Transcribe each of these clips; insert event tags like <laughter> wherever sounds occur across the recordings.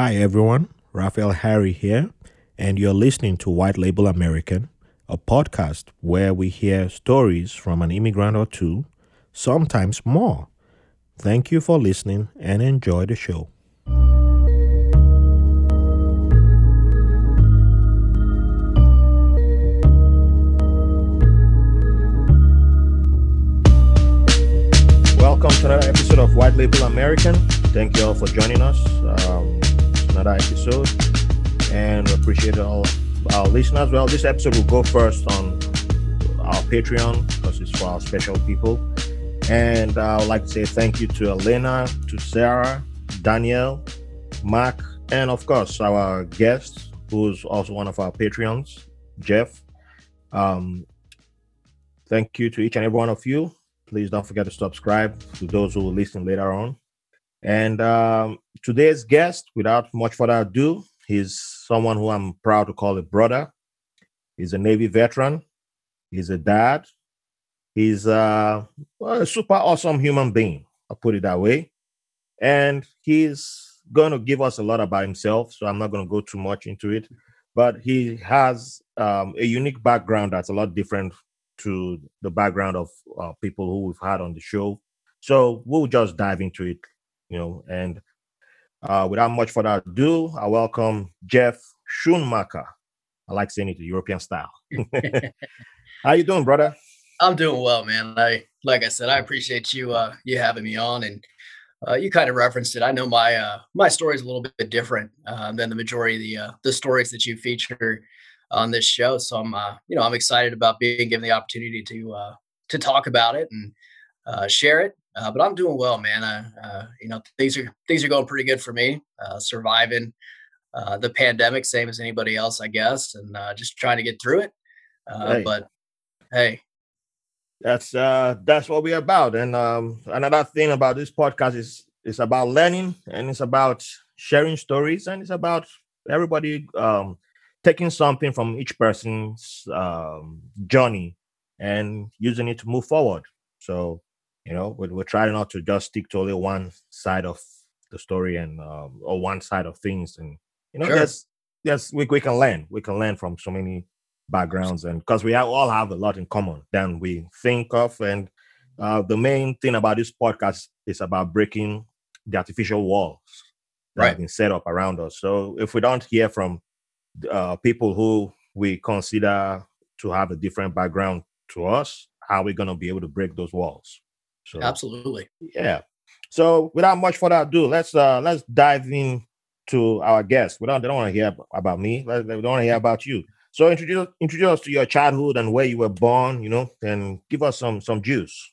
Hi, everyone. Raphael Harry here, and you're listening to White Label American, a podcast where we hear stories from an immigrant or two, sometimes more. Thank you for listening and enjoy the show. Welcome to another episode of White Label American. Thank you all for joining us. Um, another episode, and we appreciate all our listeners. Well, this episode will go first on our Patreon because it's for our special people. And I would like to say thank you to Elena, to Sarah, Danielle, Mark, and of course our guest, who's also one of our Patreons, Jeff. Um, thank you to each and every one of you. Please don't forget to subscribe to those who will listen later on. And um, today's guest, without much further ado, he's someone who I'm proud to call a brother. He's a Navy veteran. He's a dad. He's uh, a super awesome human being. I'll put it that way. And he's going to give us a lot about himself. So I'm not going to go too much into it. But he has um, a unique background that's a lot different to the background of uh, people who we've had on the show. So we'll just dive into it, you know. And uh, without much further ado, I welcome Jeff Schoonmaker. I like saying it the European style. <laughs> How you doing, brother? I'm doing well, man. I like I said, I appreciate you uh you having me on and uh, you kind of referenced it. I know my uh, my story is a little bit different uh, than the majority of the uh, the stories that you feature on this show. So I'm uh, you know I'm excited about being given the opportunity to uh, to talk about it and uh, share it. Uh, but I'm doing well, man. Uh, uh, you know things are things are going pretty good for me. Uh, surviving uh, the pandemic, same as anybody else, I guess, and uh, just trying to get through it. Uh, Hey. But hey, That's uh that's what we're about. And um another thing about this podcast is it's about learning and it's about sharing stories and it's about everybody um taking something from each person's um journey and using it to move forward. So, you know, we're, we're trying not to just stick to only one side of the story and um, or one side of things. And you know Sure. yes yes we, we can learn. We can learn from so many backgrounds and because we have, all have a lot in common than we think of. And uh, the main thing about this podcast is about breaking the artificial walls that have been set up around us. So if we don't hear from uh, people who we consider to have a different background to us how are we going to be able to break those walls so absolutely. yeah. So without much further ado, let's uh let's dive in to our guest. We don't they don't want to hear about me. They don't want to hear about you. So introduce introduce us to your childhood and where you were born, you know, and give us some some juice.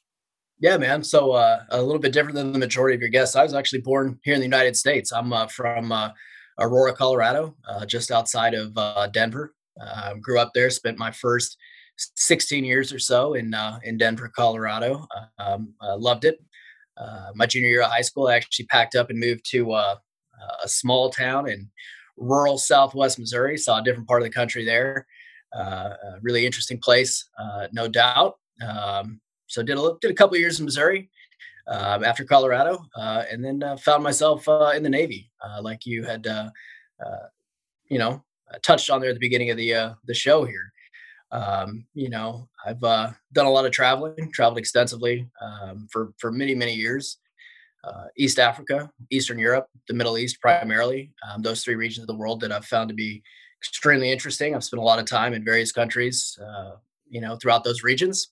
Yeah, man. So uh, a little bit different than the majority of your guests. I was actually born here in the United States. I'm uh, from uh, Aurora, Colorado, uh, just outside of uh, Denver. Uh, grew up there. Spent my first 16 years or so in uh, in Denver, Colorado. Um, loved it. Uh, my junior year of high school, I actually packed up and moved to uh, a small town in rural Southwest Missouri. Saw a different part of the country there. Uh, really interesting place, no doubt. Um, so did a did a couple years in Missouri um, after Colorado, uh, and then uh, found myself uh, in the Navy, like you had, you know, touched on there at the beginning of the the show here. Um, you know, I've uh, done a lot of traveling, traveled extensively um, for for many many years. Uh, East Africa, Eastern Europe, the Middle East, primarily. Um, those three regions of the world that I've found to be extremely interesting. I've spent a lot of time in various countries, uh, you know, throughout those regions.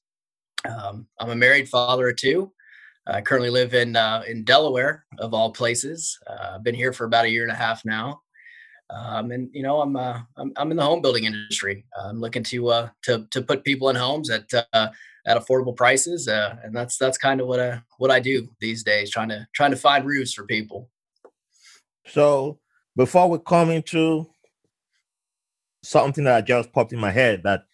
Um, I'm a married father of two. I currently live in uh, in Delaware, of all places. Uh, I've been here for about a year and a half now, um, and you know I'm, uh, I'm I'm in the home building industry. I'm looking to uh, to to put people in homes at uh, at affordable prices, uh, and that's that's kind of what I what I do these days, trying to trying to find roofs for people. So before we come into something that just popped in my head that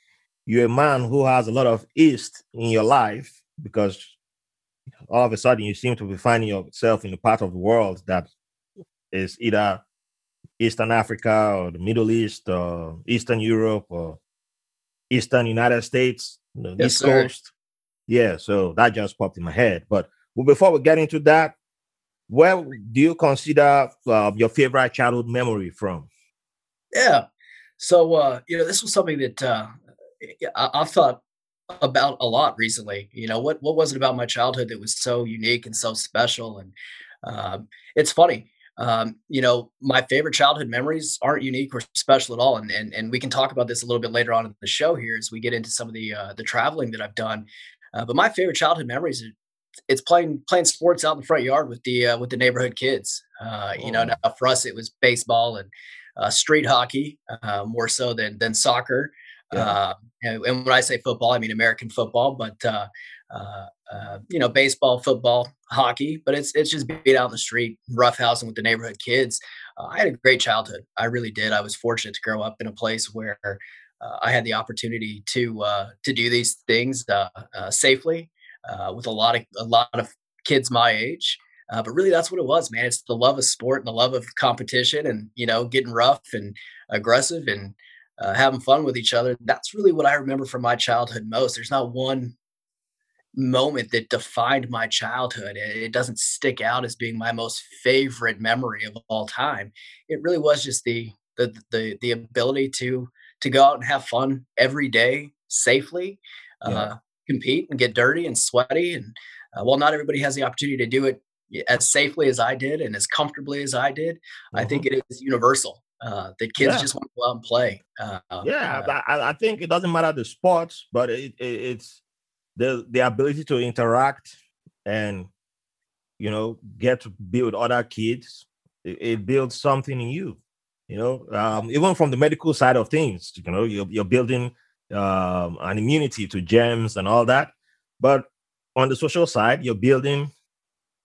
you're a man who has a lot of east in your life because all of a sudden you seem to be finding yourself in a part of the world that is either Eastern Africa or the Middle East or Eastern Europe or Eastern United States, the Yes, East sir. Coast. Yeah, so that just popped in my head. But well, before we get into that, where do you consider uh, your favorite childhood memory from? Yeah. So, uh, you know, this was something that uh, I, I've thought about a lot recently. You know, what what was it about my childhood that was so unique and so special? And um, it's funny. Um, you know, my favorite childhood memories aren't unique or special at all, and and and we can talk about this a little bit later on in the show here as we get into some of the uh, the traveling that I've done. Uh, but my favorite childhood memories it's playing playing sports out in the front yard with the uh, with the neighborhood kids. Uh, you know, now for us it was baseball and uh, street hockey uh, more so than than soccer. Yeah. Uh, and, and, when I say football, I mean American football, but uh, you know, baseball, football, hockey. But it's it's just being out in the street, roughhousing with the neighborhood kids. I had a great childhood. I really did. I was fortunate to grow up in a place where I had the opportunity to to do these things safely uh, with a lot of a lot of kids my age. Uh, but really, that's what it was, man. It's the love of sport and the love of competition, and you know, getting rough and aggressive and uh, having fun with each other. That's really what I remember from my childhood most. There's not one moment that defined my childhood. It doesn't stick out as being my most favorite memory of all time. It really was just the the the, the ability to to go out and have fun every day safely. Yeah. Uh, compete and get dirty and sweaty. And uh, while not everybody has the opportunity to do it as safely as I did and as comfortably as I did, mm-hmm. I think it is universal uh, that kids yeah. just want to go out and play. Uh, yeah, uh I, I, think it doesn't matter the sports, but it, it, it's the the ability to interact and you know get to be with other kids. It, it builds something in you. You know, um, even from the medical side of things, you know, you're, you're building um, an immunity to germs and all that. But on the social side, you're building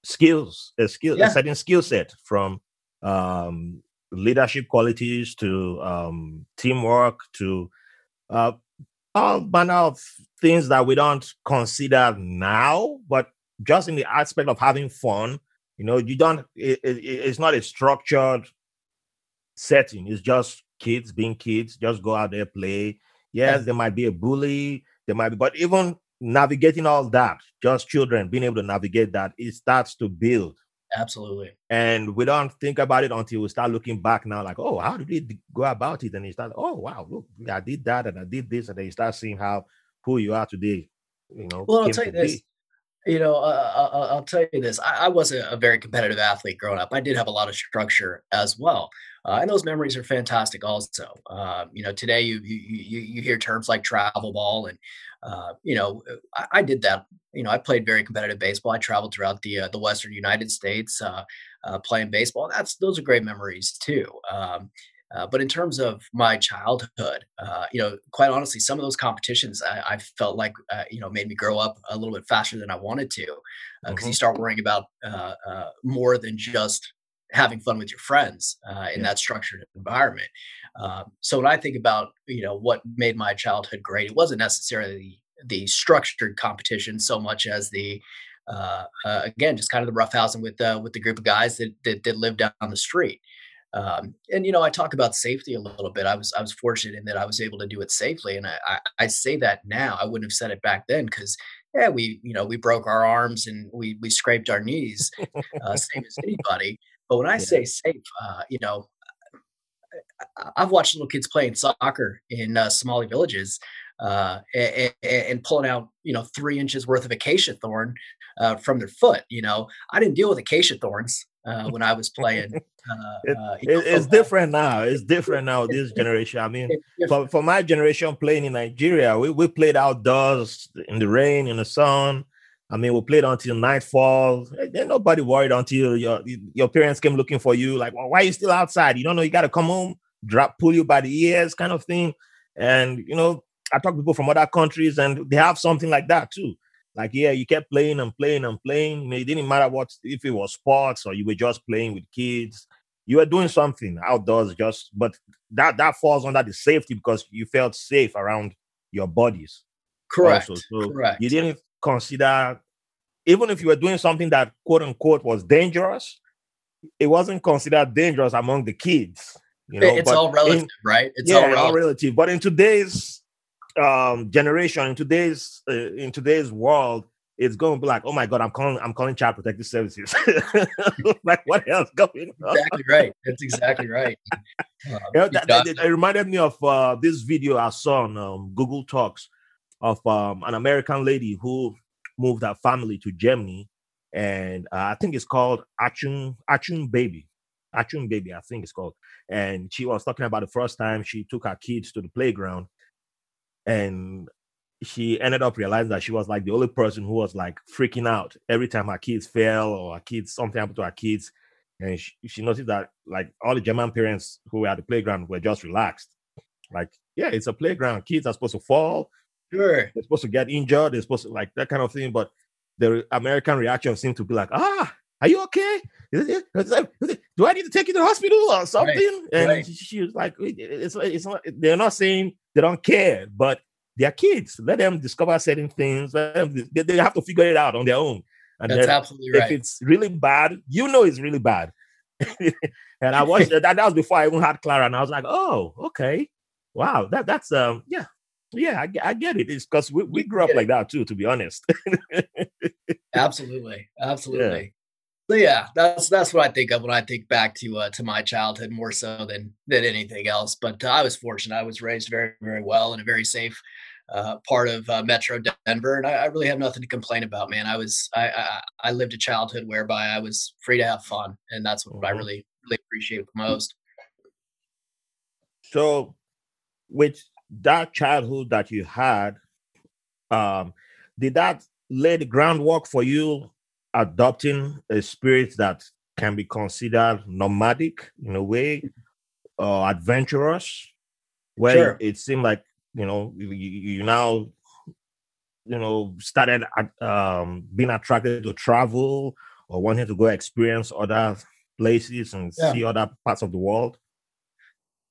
skills, a skill, yeah. a certain skill set from um, leadership qualities to um, teamwork to uh, all manner of things that we don't consider now, but just in the aspect of having fun, you know, you don't. It, it, it's not a structured setting. It's just kids being kids. Just go out there, play, Yes, there might be a bully, there might be, but even navigating all that, just children being able to navigate that, it starts to build. Absolutely. And we don't think about it until we start looking back now, like, oh, how did we go about it? And you start, oh, wow, look, I did that and I did this. And then you start seeing how who you are today. You know, well, I'll tell you this. Be you know, uh, I'll, I'll, tell you this. I, I wasn't a very competitive athlete growing up. I did have a lot of structure as well. Uh, and those memories are fantastic also. Uh, you know, today you, you, you hear terms like travel ball and, uh, you know, I, I, did that. You know, I played very competitive baseball. I traveled throughout the uh, the Western United States uh, uh, playing baseball. That's those are great memories too. Um, uh, but in terms of my childhood, uh, you know, quite honestly, some of those competitions I, I felt like, uh, you know, made me grow up a little bit faster than I wanted to, because mm-hmm. you start worrying about more than just having fun with your friends uh, in yeah. that structured environment. Um, so when I think about you know what made my childhood great, it wasn't necessarily the, the structured competition so much as the uh, uh, again just kind of the roughhousing with with the group of guys that that, that lived down the street. Um, and you know, I talk about safety a little bit. I was I was fortunate in that I was able to do it safely, and I I, I say that now. I wouldn't have said it back then because yeah, we you know we broke our arms and we we scraped our knees, uh, same as anybody. But when I yeah. say safe, uh, you know, I've watched little kids playing soccer in uh, Somali villages uh, and, and, pulling out, you know, three inches worth of acacia thorn uh, from their foot. You know, I didn't deal with acacia thorns uh, when I was playing. <laughs> Uh, it, uh, know, it's different now. It's different now. This <laughs> generation. I mean, for, for my generation playing in Nigeria, we, we played outdoors in the rain, in the sun. I mean, we played until nightfall. Then nobody worried until your your parents came looking for you. Like, well, why are you still outside? You don't know you got to come home, drop, pull you by the ears, kind of thing. And you know, I talk to people from other countries, and they have something like that too. Like, yeah, you kept playing and playing and playing. You know, it didn't matter what if it was sports or you were just playing with kids. You were doing something outdoors, just but that that falls under the safety because you felt safe around your bodies. Correct. Also. So Correct. You didn't consider, even if you were doing something that quote unquote was dangerous, it wasn't considered dangerous among the kids. You know, it's all relative, in, right? It's yeah, all relative. all relative. But in today's um, generation, in today's uh, in today's world, it's going to be like, oh my god, I'm calling, I'm calling child protective services. <laughs> like what else going on? Exactly right. That's exactly right. Um, <laughs> you know, that, that, it reminded me of uh, this video I saw on um, Google Talks of um, an American lady who moved her family to Germany, and uh, I think it's called Achtung Achtung Baby. Achtung Baby, I think it's called. And she was talking about the first time she took her kids to the playground, and she ended up realizing that she was like the only person who was like freaking out every time her kids fell or her kids something happened to her kids and she, she noticed that like all the german parents who were at the playground were just relaxed like yeah it's a playground kids are supposed to fall sure they're supposed to get injured they're supposed to like that kind of thing but the american reaction seemed to be like ah are you okay? Do I need to take you to the hospital or something? Right, and right. she was like, it's, it's not, they're not saying they don't care, but they're kids. Let them discover certain things. Them, they, they, have to figure it out on their own. And That's absolutely right. If it's really bad, you know it's really bad. <laughs> and I watched that. That was before I even had Clara, and I was like, oh, okay, wow, that that's um, yeah, yeah, I, I get it. It's because we, we grew up like that too, to be honest. absolutely, absolutely. So yeah, that's that's what I think of when I think back to uh, to my childhood more so than than anything else. But uh, I was fortunate; I was raised very very well in a very safe uh, part of uh, Metro Denver, and I, I, really have nothing to complain about, man. I was I, I, I lived a childhood whereby I was free to have fun, and that's what mm-hmm. I really really appreciate the most. So, with that childhood that you had, um, did that lay the groundwork for you adopting a spirit that can be considered nomadic in a way, or adventurous, where sure. it seemed like you know you, you now you know started um, being attracted to travel or wanting to go experience other places and yeah. see other parts of the world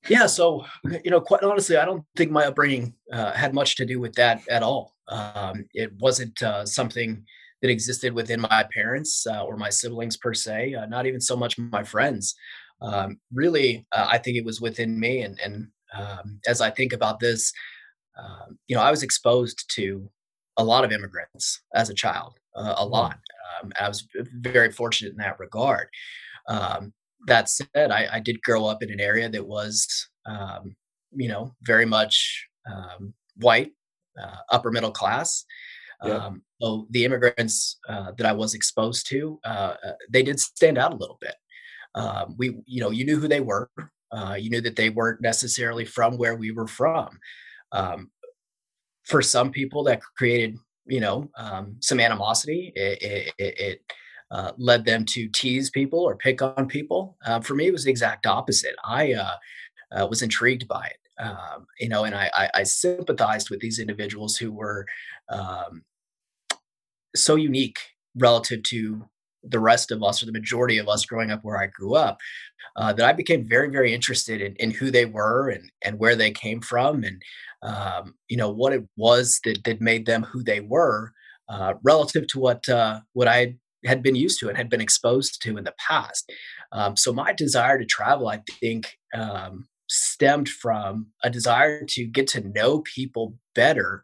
yeah so you know quite honestly i don't think my upbringing uh, had much to do with that at all um, it wasn't uh, something that existed within my parents uh, or my siblings per se uh, not even so much my friends um, really uh, i think it was within me and, and um, as i think about this um, you know, I was exposed to a lot of immigrants as a child, uh, a mm. lot. Um, I was very fortunate in that regard. Um, that said, I, I, did grow up in an area that was, um, you know, very much um, white, uh, upper middle class. Yeah. Um, so the immigrants uh, that I was exposed to, uh, uh, they did stand out a little bit. we, you know, you knew who they were. Uh, you knew that they weren't necessarily from where we were from um, for some people that created you know um, some animosity it, it, it uh, led them to tease people or pick on people. Uh, for me it was the exact opposite. I uh, uh was intrigued by it um, you know and I, I, I, sympathized with these individuals who were um, so unique relative to the rest of us or the majority of us growing up where I grew up, uh, that I became very, very interested in, in who they were and, and where they came from and, um, you know, what it was that, that made them who they were uh, relative to what, uh, what I had been used to and had been exposed to in the past. Um, so my desire to travel, I think, um, stemmed from a desire to get to know people better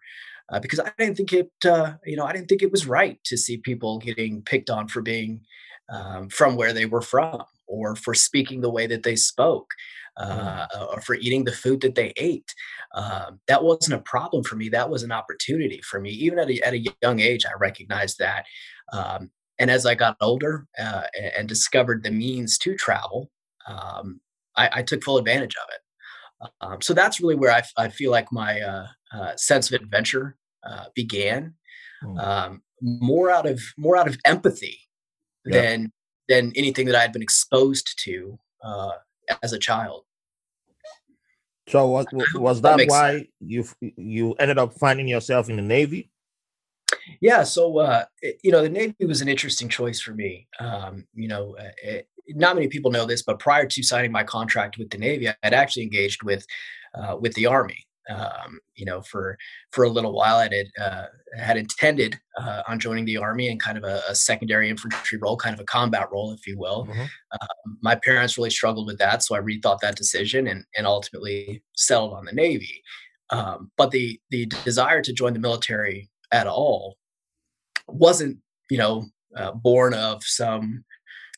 uh, because I didn't think it, uh, you know, I didn't think it was right to see people getting picked on for being um, from where they were from, or for speaking the way that they spoke, mm-hmm. uh, or for eating the food that they ate. Um, that wasn't a problem for me. That was an opportunity for me. Even at a, at a young age, I recognized that. Um, and as I got older uh, and, and, discovered the means to travel, um, I, I, took full advantage of it. Um, so that's really where I, I feel like my uh, uh, sense of adventure uh, began, mm. um, more out of more out of empathy yeah. than than anything that I had been exposed to uh, as a child. So was was that, that why sense. you you ended up finding yourself in the Navy? Yeah, so uh, you know the Navy was an interesting choice for me. Um, you know, it, uh, eh, not many people know this, but prior to signing my contract with the Navy, I had actually engaged with uh, with the Army um, you know, for for a little while, I had uh, had intended uh, on joining the army in kind of a, a, secondary infantry role, kind of a combat role, if you will. Mm-hmm. Um, my parents really struggled with that, so I rethought that decision and and ultimately settled on the Navy. Um, but the the desire to join the military at all wasn't, you know, uh, born of some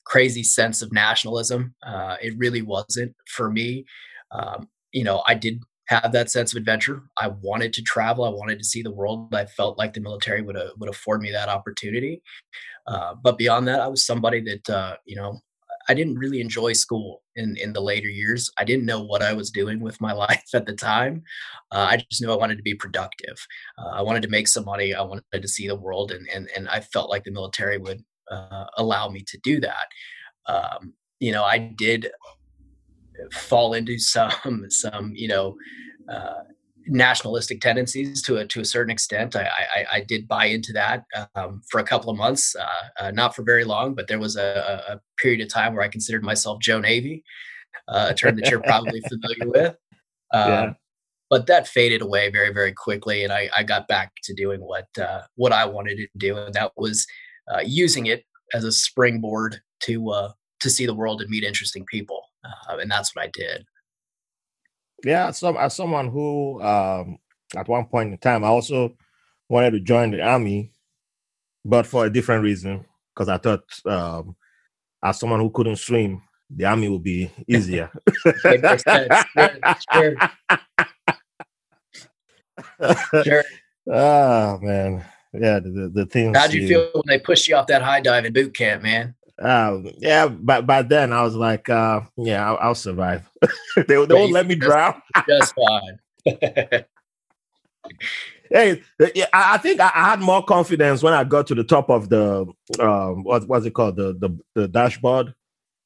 crazy sense of nationalism. Uh, it really wasn't for me. Um, you know, I did have that sense of adventure. I wanted to travel. I wanted to see the world. I felt like the military would uh, would afford me that opportunity. Uh, but beyond that, I was somebody that uh, you know I didn't really enjoy school in in the later years. I didn't know what I was doing with my <laughs> life at the time. Uh, I just knew I wanted to be productive. Uh, I wanted to make some money. I wanted to see the world, and and and I felt like the military would uh, allow me to do that. Um, you know, I did fall into <laughs> some some you know uh, nationalistic tendencies to a to a certain extent. I I, I did buy into that um, for a couple of months, uh, uh, not for very long, but there was a, a, period of time where I considered myself Joe Navy, uh, a term that you're probably <laughs> familiar with. Um, yeah. But that faded away very very quickly, and I, I got back to doing what uh, what I wanted to do, and that was uh, using it as a springboard to uh, to see the world and meet interesting people, and that's what I did. Yeah, some as someone who um, at one point in time I also wanted to join the army, but for a different reason because I thought um, as someone who couldn't swim, the army would be easier. <laughs> sure. sure. Oh man, yeah. The the, the things. How'd you, you feel when they pushed you off that high dive in boot camp, man? Uh, yeah, but by then I was like, uh, yeah, I'll, I'll survive. <laughs> they, they won't let me drown. <laughs> Just fine. <laughs> hey, I think I had more confidence when I got to the top of the um, what what's it called the the, the dashboard?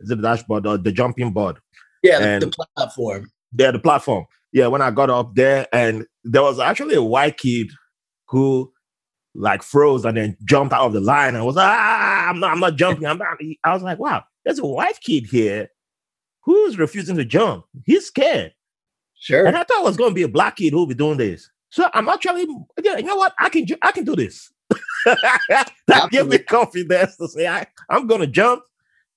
Is it the dashboard or the jumping board? Yeah, and, the platform. Yeah, the platform. Yeah, when I got up there, and there was actually a white kid who like froze and then jumped out of the line and was ah I'm not I'm not jumping I'm not I was like wow there's a white kid here who's refusing to jump. He's scared. Sure. And I thought it was going to be a black kid who'll be doing this. So I'm actually you know what? I can I can do this. <laughs> That gives me confidence to say I I'm going to jump.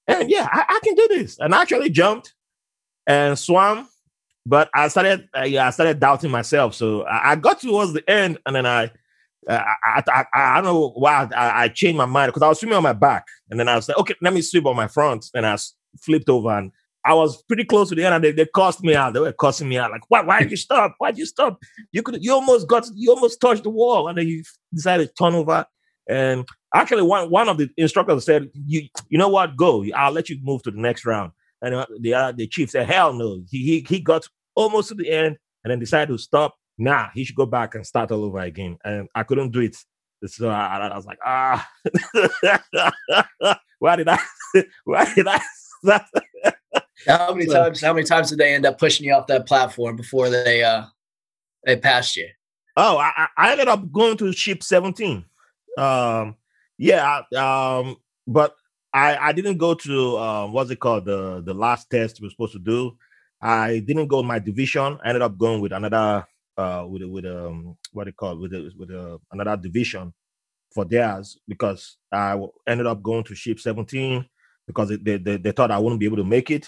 And yeah I, I, can do this. And I actually jumped and swam but I started uh, yeah I started doubting myself. So I, I got towards the end and then I I, I, I, don't know why I, I changed my mind because I was swimming on my back and then I was like, okay, let me swim on my front. And I flipped over and I was pretty close to the end and they, they cussed me out. They were cussing me out like, why, why did you stop? Why did you stop? You could, you almost got, you almost touched the wall and then you decided to turn over. And actually one, one of the instructors said, you, you know what, go, I'll let you move to the next round. And uh, the, uh, the chief said, hell no. He, he, he got almost to the end and then decided to stop nah, he should go back and start all over again. And I couldn't do it. So I, I was like, ah, <laughs> why did I? <laughs> Why did I? how many times? How many times did they end up pushing you off that platform before they uh they passed you? Oh, I, I ended up going to ship seventeen. Um, yeah, um, but I I didn't go to um, what's it called the the last test we were supposed to do. I didn't go in my division. I ended up going with another uh, with with um what they call with a, with a, another division for theirs because I ended up going to ship 17 because they, they, they thought I wouldn't be able to make it.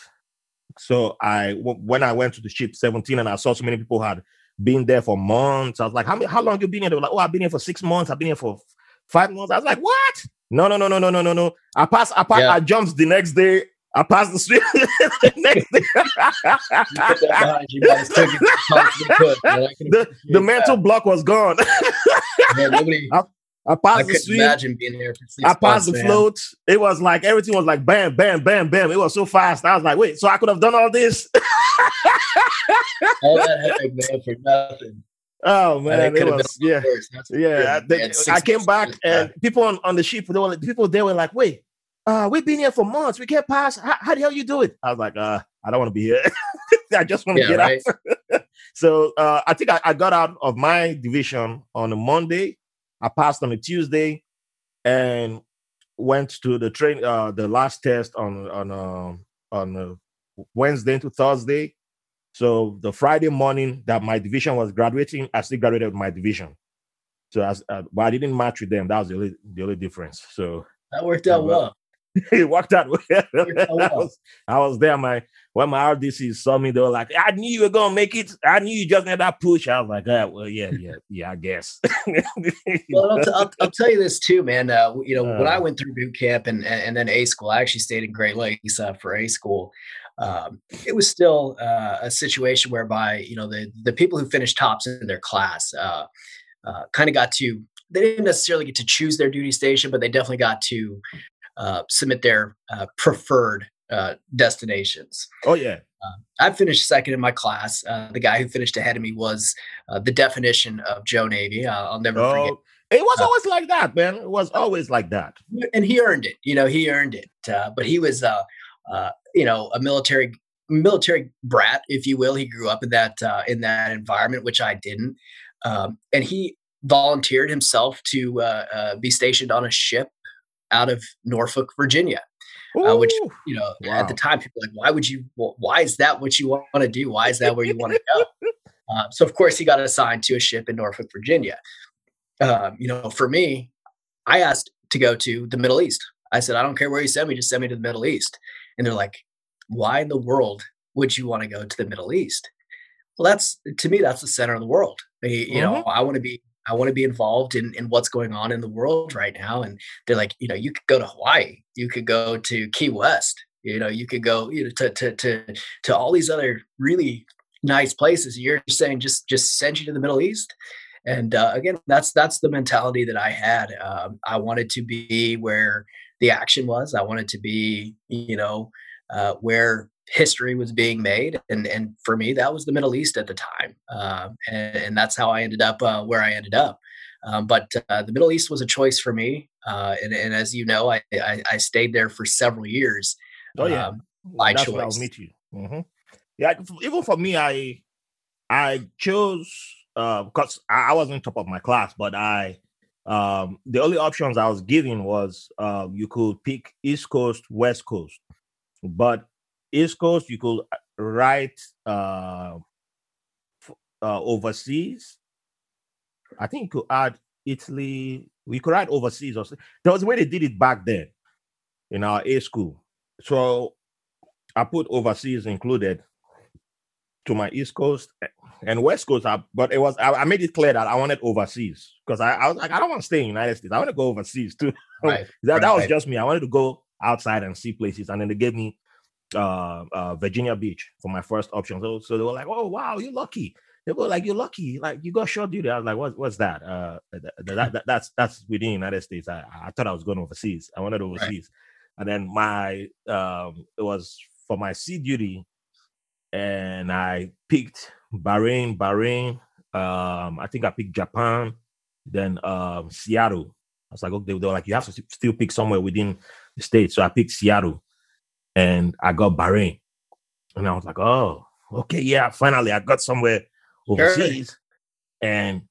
So I when I went to the ship 17 and I saw so many people had been there for months, I was like, how many, how long you been here? They were like, oh, I've been here for six months. I've been here for five months. I was like, what? No, no, no, no, no, no, no, no. I passed. I passed. Yeah. I jumped the next day. I passed the street <laughs> next the, the mental block was gone. <laughs> Man, nobody, I, I passed I the street. Imagine being there for I passed the man. float. It was like everything was like bam, bam, bam, bam. It was so fast. I was like, wait, so I could have done all this. <laughs> all that headache, man, for nothing. Oh man, it was yeah, yeah. They, I came back and people on, on the ship, they were like, people they were like, wait, uh, we've been here for months. We can't pass. How, how the hell you do it? I was like, uh, I don't want to be here. <laughs> I just want to yeah, get right? out. <laughs> so uh, I think I, I, got out of my division on a Monday. I passed on a Tuesday, and went to the train. Uh, the last test on on uh, on uh, Wednesday to Thursday. So the Friday morning that my division was graduating, I still graduated with my division. So as, uh, but I didn't match with them. That was the only, the only difference. So that worked out well. <laughs> he walked out. I, was, <laughs> I was there. My when my RDC saw me, they were like, "I knew you were gonna make it. I knew you just had that push." I was like, "Yeah, well, yeah, yeah, yeah, I guess." <laughs> well, I'll, t- I'll, I'll, tell you this too, man. Uh, you know, uh, when I uh. went through boot camp and and then A school, I actually stayed in Great Lakes uh, for A school. Um, it was still uh, a situation whereby you know the the people who finished tops in their class uh, kind of got to they didn't necessarily get to choose their duty station, but they definitely got to uh, submit their uh, preferred uh, destinations. Oh yeah. Um, I finished second in my class. Uh, the guy who finished ahead of me was uh, the definition of Joe Navy. I'll never oh, forget. It was always like that, man. It was always like that. And he earned it. You know, he earned it. but he was, you know, a military military brat, if you will. He grew up in that in that environment, which I didn't. Um, and he volunteered himself to uh, uh, be stationed on a ship out of Norfolk, Virginia. Uh, which you know wow. at the time people were like why would you well, why is that what you want to do why is that where you want to go uh, <laughs> so of course he got assigned to a ship in norfolk virginia um, you know for me i asked to go to the middle east i said i don't care where you send me just send me to the middle east and they're like why in the world would you want to go to the middle east well that's to me that's the center of the world you mm-hmm. know i want to be I want to be involved in, in what's going on in the world right now. And they're like, you know, you could go to Hawaii, you could go to Key West, you know, you could go you know, to, to, to, to all these other really nice places. You're saying just, just send you to the Middle East. And uh, again, that's, that's the mentality that I had. Um, I wanted to be where the action was. I wanted to be, you know, uh, where history was being made and and for me that was the middle east at the time uh, and, and, that's how i ended up uh, where i ended up. Um, but uh, the middle east was a choice for me uh, and, and, as you know I, I, I stayed there for several years oh yeah. um, by that's choice. i'll meet you. Mm-hmm. yeah even for me i i chose because uh, I, I wasn't top of my class but i um, the only options i was given was uh, you could pick east coast west coast. But East Coast, you could uh, write uh, uh, overseas. I think you could add Italy. We could write overseas. Or there was a way they did it back then in our A school. So I put overseas included to my East Coast and West Coast. I, but it was I, I, made it clear that I wanted overseas because I, I, was like I don't want to stay in the United States. I want to go overseas too. <laughs> Right. that, right, that was just me. I wanted to go outside and see places, and then they gave me uh, uh, Virginia Beach for my first option. So, so they were like, "Oh wow, you're lucky." They were like, "You're lucky, like you got shore duty." I was like, "What? What's that?" Uh, that, that, that, that's that's within the United States. I, I thought I was going overseas. I wanted overseas, right. and then my um, it was for my sea duty, and I picked Bahrain, Bahrain. Um, I think I picked Japan, then um, Seattle. I was like, okay, they were like, you have to still pick somewhere within the state. So I picked Seattle and I got Bahrain. And I was like, oh, okay, yeah, finally I got somewhere overseas. Sure. And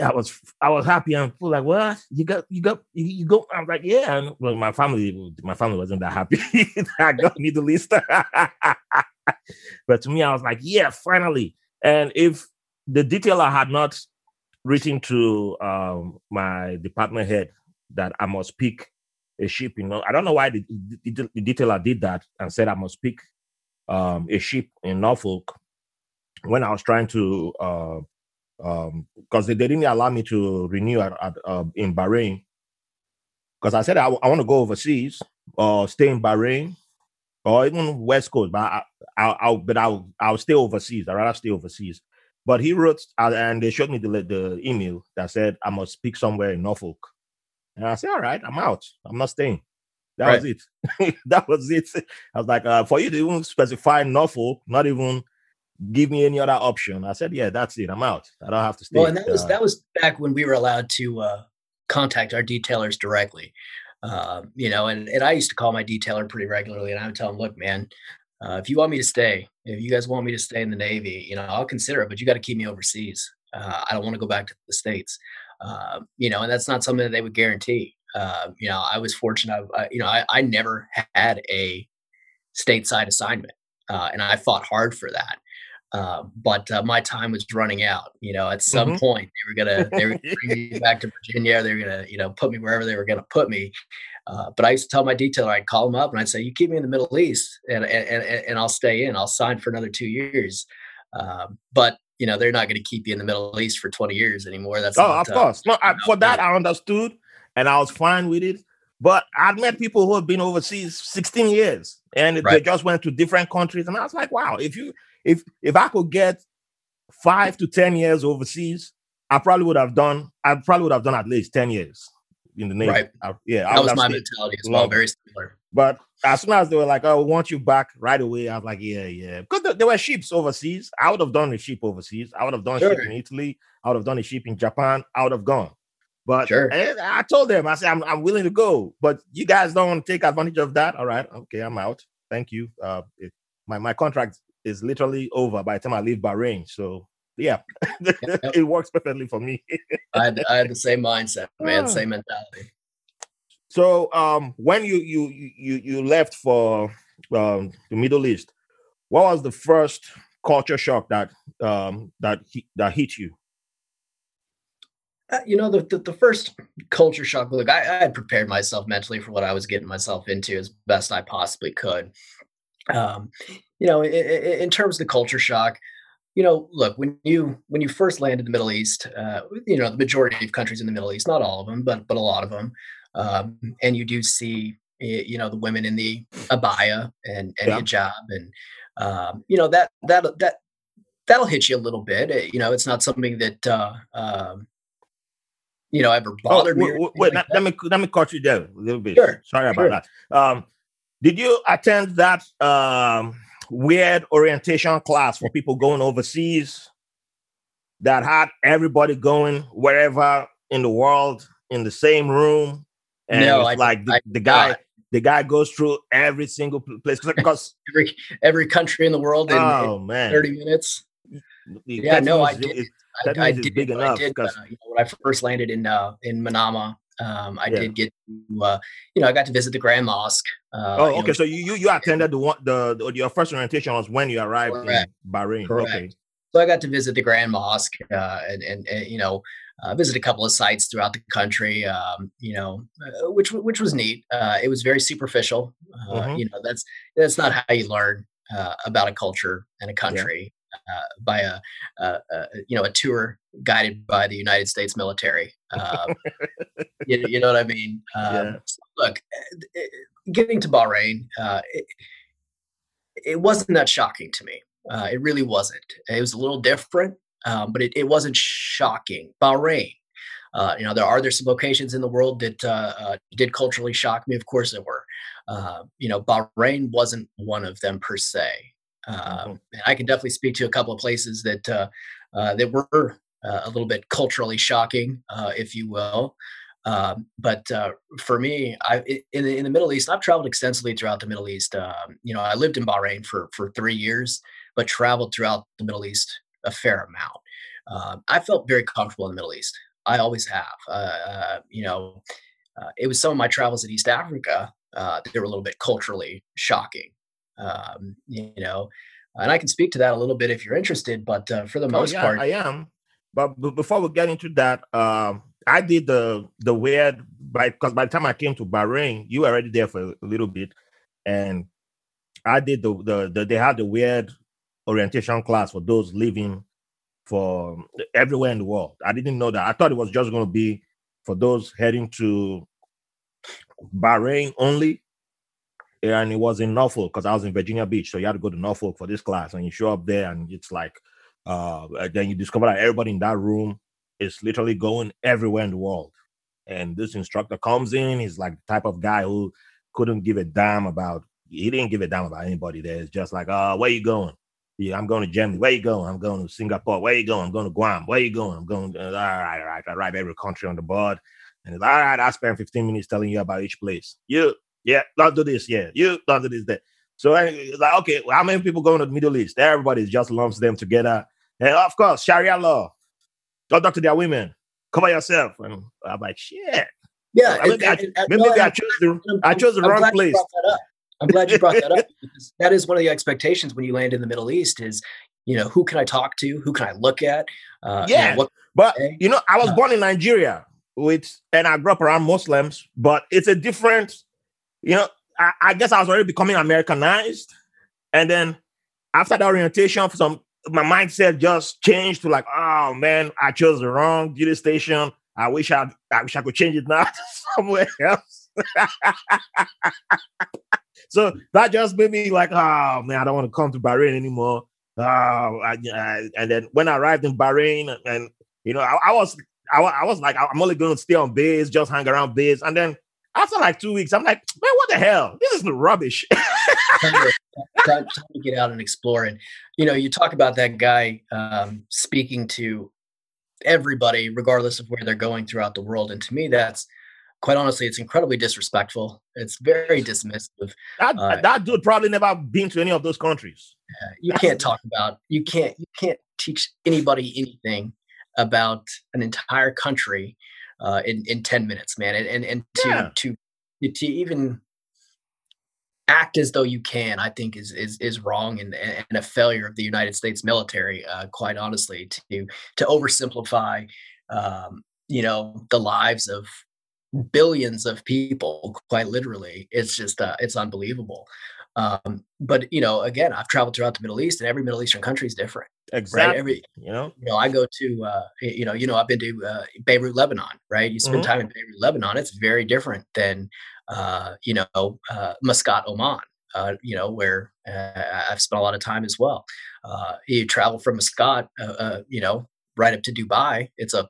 I was I was happy and full like, what? You got you got you, you go. I was like, yeah. And well, my family, my family wasn't that happy. <laughs> I got Middle East. <laughs> but to me, I was like, yeah, finally. And if the detailer had not written to um, my department head that I must pick a ship. You know, I don't know why the, the, the detailer did that and said I must pick um, a ship in Norfolk when I was trying to, uh, um, because they, they, didn't allow me to renew at, at uh, in Bahrain. Because I said I, I want to go overseas or stay in Bahrain or even West Coast, but I, I, I'll, but I'll, I'll stay overseas. I'd rather stay overseas. But he wrote, uh, and they showed me the, the email that said I must pick somewhere in Norfolk. And I said, all right, I'm out. I'm not staying. That right. was it. <laughs> that was it. I was like, uh, for you to even specify Norfolk, not even give me any other option. I said, yeah, that's it. I'm out. I don't have to stay. Well, and that was uh, that was back when we were allowed to uh, contact our detailers directly. Uh, you know, and, and I used to call my detailer pretty regularly, and I would tell him, look, man, uh, if you want me to stay, if you guys want me to stay in the Navy, you know, I'll consider it, but you got to keep me overseas. Uh, I don't want to go back to the states. Uh, you know, and that's not something that they would guarantee. Uh, you know, I was fortunate. Uh, you know, I, I never had a stateside assignment, uh, and I fought hard for that. Uh, but uh, my time was running out. You know, at some mm-hmm. point they were gonna they were gonna bring me <laughs> back to Virginia. They were gonna you know put me wherever they were gonna put me. Uh, but I used to tell my detailer, I'd call him up and I'd say, "You keep me in the Middle East, and and and, I'll stay in. I'll sign for another two years." Um, but you know, they're not going to keep you in the Middle East for twenty years anymore. That's oh, of course. No, I, for that I understood, and I was fine with it. But I've met people who have been overseas 16 years and right. they just went to different countries. And I was like, wow, if you if if I could get five to 10 years overseas, I probably would have done, I probably would have done at least 10 years in the Navy. Right. I, yeah. That was my stayed. mentality as well. Very similar. But as soon as they were like, "Oh, we want you back right away," I was like, "Yeah, yeah," because there were ships overseas. I would have done the ship overseas. I would have done sure. ship in Italy. I would have done a ship in Japan. I would have gone. But sure. I told them, I said, I'm, I'm willing to go, but you guys don't want to take advantage of that. All right. Okay. I'm out. Thank you. Uh, it, my, my contract is literally over by the time I leave Bahrain. So yeah, <laughs> it works perfectly for me. I, had, I had the same mindset, man, same mentality. So um, when you you you you left for um, the Middle East, what was the first culture shock that um, that he, that hit you? Uh, you know, the, the, the first culture shock. Look, I, I, had prepared myself mentally for what I was getting myself into as best I possibly could. Um, you know, in, in, terms of the culture shock, you know, look when you when you first land in the Middle East, uh, you know, the majority of countries in the Middle East, not all of them, but but a lot of them, um, and you do see, you know, the women in the abaya and and yeah. hijab, and um, you know that that that that'll hit you a little bit. You know, it's not something that uh, um, you know ever oh, bothered oh, wait, me. Wait, like let, me let me cut you there a little bit. Sure, Sorry about that. Um, did you attend that um, weird orientation class for people going overseas that had everybody going wherever in the world in the same room? And no, I, like the, I, the guy. the guy goes through every single place <laughs> because every every country in the world in, oh, in man. 30 minutes. Yeah, no, I did. That I, I did, big enough. I did, uh, you know, when I first landed in uh, in Manama, um, I yeah. did get to, uh, you know, I got to visit the Grand Mosque. Uh, oh, okay. Know, so you you attended the one the, the, your first orientation was when you arrived correct. in Bahrain. Correct. Okay. So I got to visit the Grand Mosque uh, and, and, and you know uh, visit a couple of sites throughout the country. Um, you know, uh, which which was neat. Uh, it was very superficial. Uh, mm-hmm. You know, that's that's not how you learn uh, about a culture and a country uh, by a, you know a tour guided by the United States military. Um, <laughs> you, you, know what I mean? Um, yeah. so look, eh, eh, getting to Bahrain, uh, it, it, wasn't that shocking to me. Uh, it really wasn't. It was a little different, um, but it, it wasn't shocking. Bahrain. Uh, you know, there are there some locations in the world that uh, uh, did culturally shock me. Of course, there were. Uh, you know, Bahrain wasn't one of them per se. Mm-hmm. Um, and I can definitely speak to a couple of places that uh, uh, that were a little bit culturally shocking, uh, if you will. Um, but uh, for me, I in the, in the Middle East, I've traveled extensively throughout the Middle East. Um, you know, I lived in Bahrain for for three years, but traveled throughout the Middle East a fair amount. Um, I felt very comfortable in the Middle East. I always have. Uh, you know, it was some of my travels in East Africa that were a little bit culturally shocking um, you know and i can speak to that a little bit if you're interested but uh, for the oh, most yeah, part i am but b- before we get into that um, i did the the weird by because by the time i came to bahrain you were already there for a little bit. And i did the the, the they had the weird orientation class for those living for everywhere in the world. I didn't know that. I thought it was just going to be for those heading to bahrain only. And it was in Norfolk because I was in Virginia Beach. So you had to go to Norfolk for this class, and you show up there, and it's like, uh, then you discover that everybody in that room is literally going everywhere in the world. And this instructor comes in, he's like the type of guy who couldn't give a damn about. He didn't give a damn about anybody there. It's just like, uh, where you going? Yeah, I'm going to Germany. Where you going? I'm going to Singapore. Where you going? I'm going to Guam. Where you going? I'm going. To, all right, all right. I write every country on the board, and all right. I spend 15 minutes telling you about each place. You yeah, don't do this. Yeah, you don't do this. That. So it's like, okay, well, how many people going to the Middle East? Everybody just lumps them together. And of course, Sharia law. Don't talk to their women. Cover yourself. And I'm like, shit. Yeah, maybe, I, maybe I, chose the I chose the I'm wrong place. I'm glad you brought that up <laughs> that is one of the expectations when you land in the Middle East is you know, who can I talk to? Who can I look at? Uh, yeah, you know, but you know, I was uh, born in Nigeria, with and I grew up around Muslims, but it's a different, you know. I, I guess I was already becoming Americanized, and then after the orientation, for some my mindset just changed to like, oh man, I chose the wrong duty station. I wish I I wish I could change it now to <laughs> somewhere else. <laughs> so that just made me like, oh man, I don't want to come to Bahrain anymore. Oh, I, I, and then when I arrived in Bahrain, and, and you know, I, I, was I, was like, I'm only going to stay on base, just hang around base, and then after like two weeks, I'm like, man, what the hell? This is rubbish. <laughs> time, to, to get out and explore. And you know, you talk about that guy um, speaking to everybody, regardless of where they're going throughout the world. And to me, that's quite honestly, it's incredibly disrespectful. It's very dismissive. That, uh, that dude probably never been to any of those countries. you can't talk about you can't you can't teach anybody anything about an entire country uh, in in ten minutes, man. And and, and to yeah. to to even act as though you can, I think is is is wrong and and a failure of the United States military. Uh, quite honestly, to to oversimplify, um, you know, the lives of billions of people, quite literally, it's just uh, it's unbelievable. Um, but you know, again, I've traveled throughout the Middle East, and every Middle Eastern country is different. Exactly. Right? Every you know, you know, I go to uh, you know, you know, I've been to uh, Beirut, Lebanon. Right? You spend mm-hmm. time in Beirut, Lebanon. It's very different than uh, you know uh, Muscat, Oman. Uh, you know, where uh, I've spent a lot of time as well. Uh, you travel from Muscat, uh, uh, you know, right up to Dubai. It's a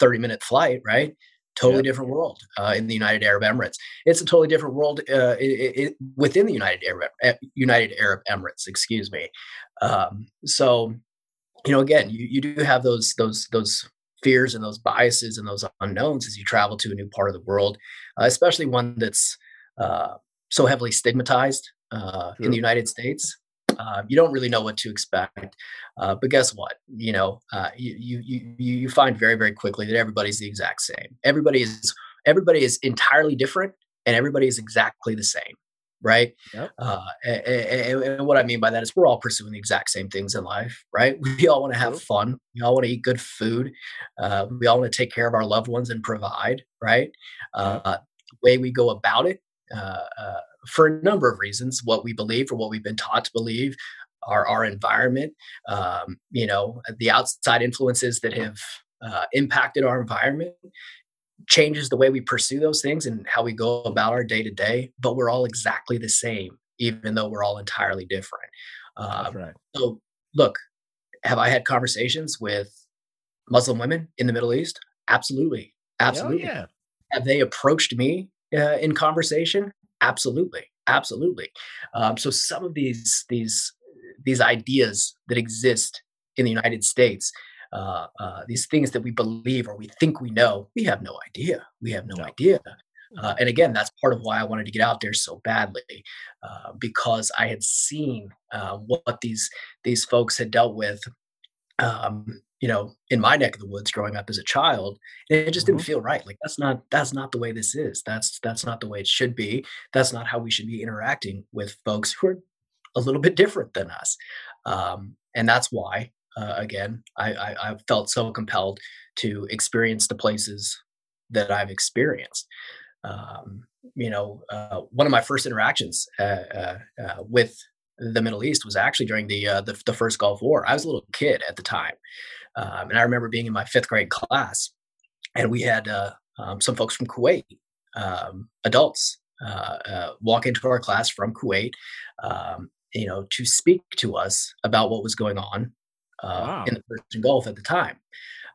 30 minute flight, right? totally different world uh, in the United Arab Emirates. It's a totally different world uh, it, it, within the United Arab United Arab Emirates. Excuse me. Um, so, you know, again, you, you do have those those those fears and those biases and those unknowns as you travel to a new part of the world, uh, especially one that's uh, so heavily stigmatized uh, in the United States. Uh, you don't really know what to expect. Uh, but guess what? You know, uh, you, you you you find very very quickly that everybody's the exact same. Everybody is everybody is entirely different, and everybody is exactly the same, right? Yep. Uh, and, and, and, what I mean by that is we're all pursuing the exact same things in life, right? <laughs> We all want to have fun. We all want to eat good food. Uh, we all want to take care of our loved ones and provide, right? Uh, the way we go about it uh, uh, for a number of reasons what we believe or what we've been taught to believe our, our environment um, you know the outside influences that have uh, impacted our environment changes the way we pursue those things and how we go about our day to day but we're all exactly the same even though we're all entirely different. Um, right. so look have i had conversations with muslim women in the middle east? Absolutely absolutely. yeah. have they approached me uh, in conversation? Absolutely absolutely. Um, so some of these these these ideas that exist in the united states uh, uh, these things that we believe or we think we know we have no idea we have no, no. idea uh, and again that's part of why i wanted to get out there so badly uh, because i had seen uh, what these these folks had dealt with um, you know, in my neck of the woods growing up as a child, it just didn't mm-hmm. feel right. Like that's not that's not the way this is. That's that's not the way it should be. That's not how we should be interacting with folks who are a little bit different than us. Um, and that's why, uh, again, I, I, I felt so compelled to experience the places that I've experienced. Um, you know, uh, one of my first interactions uh, uh, uh with the Middle East was actually during the, uh, the, the first Gulf War. I was a little kid at the time, um, and I remember being in my fifth grade class, and we had um, some folks from Kuwait, um, adults, walk into our class from Kuwait, um, you know, to speak to us about what was going on uh, wow. in the Persian Gulf at the time.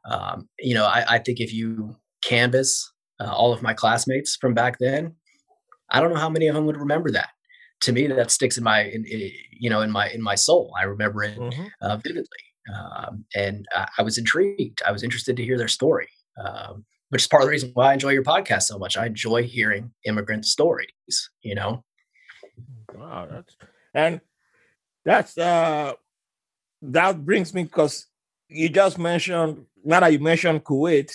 Um, you know, I, I, think if you canvass uh, all of my classmates from back then, I don't know how many of them would remember that to me that sticks in my in, in, you know in my in my soul i remember it mm-hmm. uh, vividly um, and I, I, was intrigued i was interested to hear their story um, which is part of the reason why i enjoy your podcast so much i enjoy hearing immigrant stories you know wow that's and that's uh that brings me because you just mentioned now that you mentioned kuwait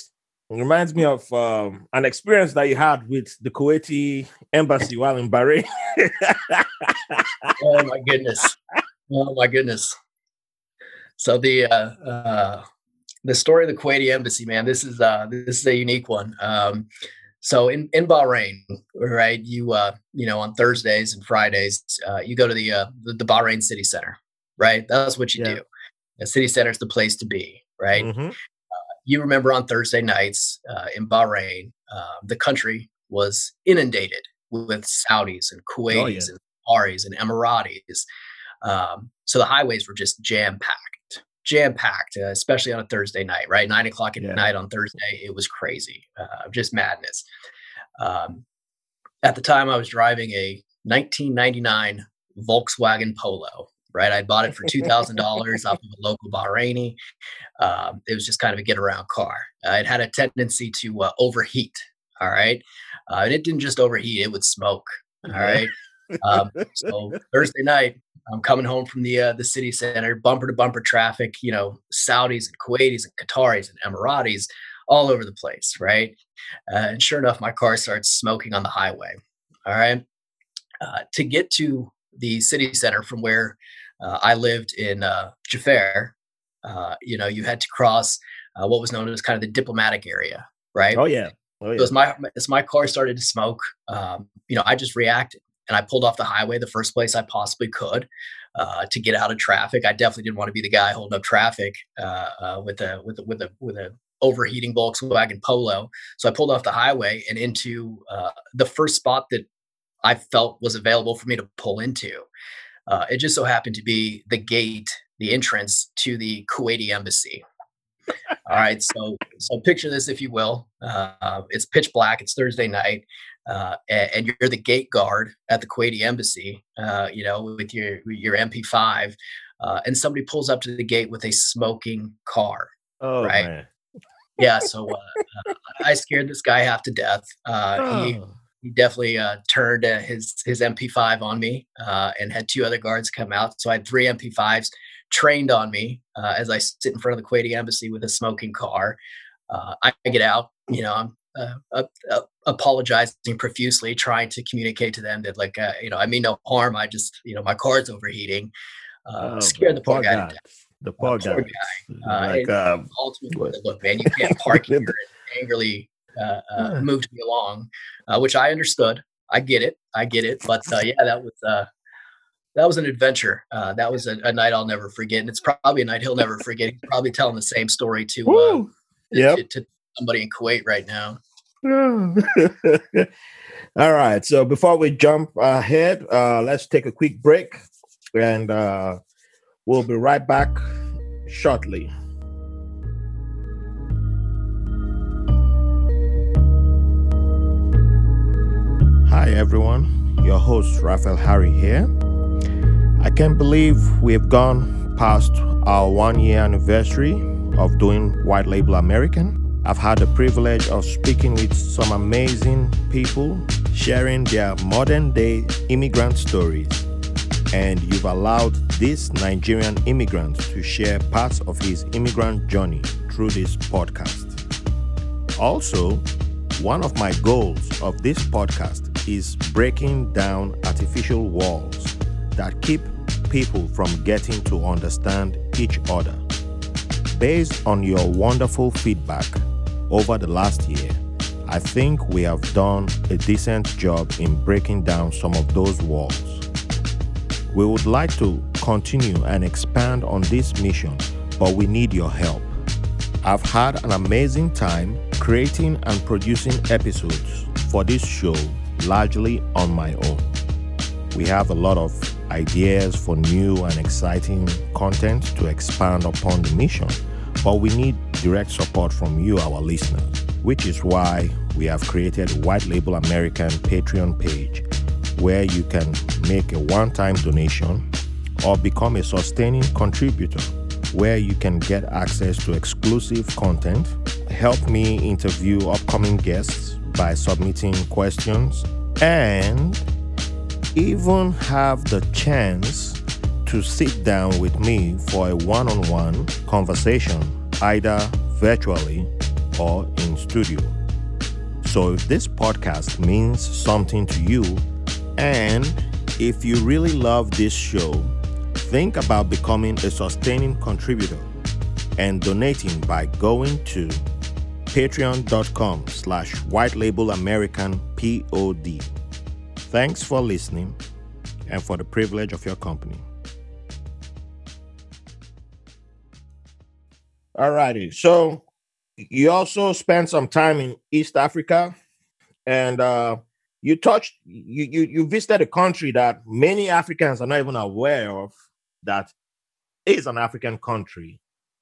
it reminds me of um, an experience that you had with the Kuwaiti embassy while in Bahrain. oh my goodness! Oh my goodness! so the uh, uh, the story of the Kuwaiti embassy, man, this is uh, this is a unique one. Um, so in, in Bahrain, right, you uh, you know on Thursdays and Fridays, uh, you go to the, uh, the, the Bahrain City Center, right? That's what you yeah. do. The city center is the place to be, right? Mm-hmm. Uh, you remember on Thursday nights uh, in Bahrain, uh, the country was inundated with Saudis and Kuwaitis oh, yeah. and Aris and Emiratis. Um, so the highways were just jam packed, jam packed, uh, especially on a Thursday night, right? Nine o'clock at yeah. night on Thursday, it was crazy, uh, just madness. Um, at the time, I was driving a 1999 Volkswagen Polo. Right, I bought it for two thousand <laughs> dollars off of a local Bahraini. Um, it was just kind of a get around car. Uh, it had a tendency to uh, overheat. All right, uh, and it didn't just overheat; it would smoke. All right. Um, so <laughs> Thursday night, I'm coming home from the uh, the city center, bumper to bumper traffic. You know, Saudis and Kuwaitis and Qataris and Emiratis all over the place, right? Uh, and sure enough, my car starts smoking on the highway. All right, uh, to get to the city center from where uh, I lived in uh, Juffair, uh, you know, you had to cross uh, what was known as kind of the diplomatic area, right? Oh yeah. Oh, yeah. So as my as my car started to smoke, um, you know, I just reacted and I pulled off the highway the first place I possibly could uh, to get out of traffic. I definitely didn't want to be the guy holding up traffic uh, uh, with a with a with a with a overheating Volkswagen Polo. So I pulled off the highway and into uh, the first spot that I felt was available for me to pull into. Uh, it just so happened to be the gate, the entrance to the Kuwaiti embassy. All right, so so picture this, if you will. Uh, it's pitch black. It's Thursday night uh, and, you're the gate guard at the Kuwaiti embassy, uh, you know, with your your MP5, uh, and somebody pulls up to the gate with a smoking car. Oh, right. Man. Yeah. So uh, uh, I scared this guy half to death. Uh, oh. He he definitely turned his his MP5 on me and had two other guards come out. So I had three MP5s trained on me as I sit in front of the Kuwaiti embassy with a smoking car. I get out, you know, I'm uh, uh, uh, apologizing profusely, trying to communicate to them that, like, uh, you know, I mean no harm. I just, you know, my car's overheating. Uh, oh, scared the poor guy, guy. The poor, guy. guy. Uh, like, um, ultimately, look, man, you can't <laughs> park here and angrily move me along, which I understood. I get it. I get it. But yeah, that was uh that was an adventure. Uh, that was a, a, night I'll never forget, and it's probably a night he'll never forget. He's probably telling the same story to, uh, yep. to, to, somebody in Kuwait right now. <laughs> All right. So before we jump ahead, uh, let's take a quick break and uh, we'll be right back shortly. Hi, everyone. Your host, Raphael Harry here. I can't believe we've gone past our one year anniversary of doing White Label American. I've had the privilege of speaking with some amazing people sharing their modern day immigrant stories. And you've allowed this Nigerian immigrant to share parts of his immigrant journey through this podcast. Also, one of my goals of this podcast is breaking down artificial walls that keep people from getting to understand each other. Based on your wonderful feedback, over the last year, I think we have done a decent job in breaking down some of those walls. We would like to continue and expand on this mission, but we need your help. I've had an amazing time creating and producing episodes for this show largely on my own. We have a lot of ideas for new and exciting content to expand upon the mission but we need direct support from you, our listeners, which is why we have created White Label American Patreon page where you can make a one time donation or become a sustaining contributor where you can get access to exclusive content, help me interview upcoming guests by submitting questions, and even have the chance to sit down with me for a one on one conversation, either virtually or in studio. So, if this podcast means something to you, and if you really love this show, think about becoming a sustaining contributor and donating by going to patreon.com slash white label american pod thanks for listening and for the privilege of your company. All righty. So you also spent some time in east africa and uh, you touched you, you you visited a country that many africans are not even aware of that is an african country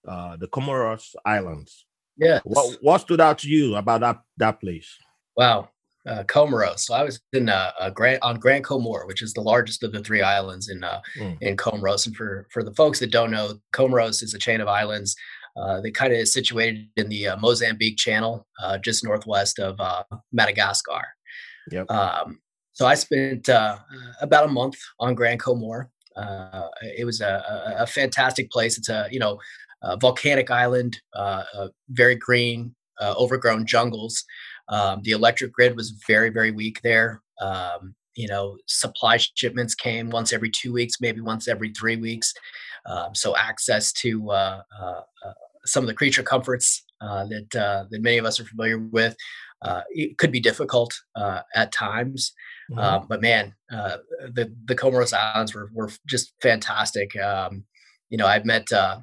uh, the comoros islands yeah. What what stood out to you about that that place? Wow. Uh, Comoros. So I was in uh, uh, Grand on Grand Comore, which is the largest of the three islands in uh, mm. in Comoros. And for for the folks that don't know, Comoros is a chain of islands. Uh, they kind of is situated in the uh, Mozambique Channel, uh, just northwest of uh, Madagascar. Yep. Um, so I spent uh, about a month on Grand Comore. Uh, it was a, a, a, fantastic place. It's a you know uh, volcanic island, uh, uh, very green, uh, overgrown jungles. Um, the electric grid was very, very weak there. Um, you know, supply shipments came once every two weeks, maybe once every three weeks. Um, so access to uh, uh, some of the creature comforts that that many of us are familiar with it could be difficult at times. Mm-hmm. but man, the the Comoros Islands were were just fantastic. Um, you know, I've met uh,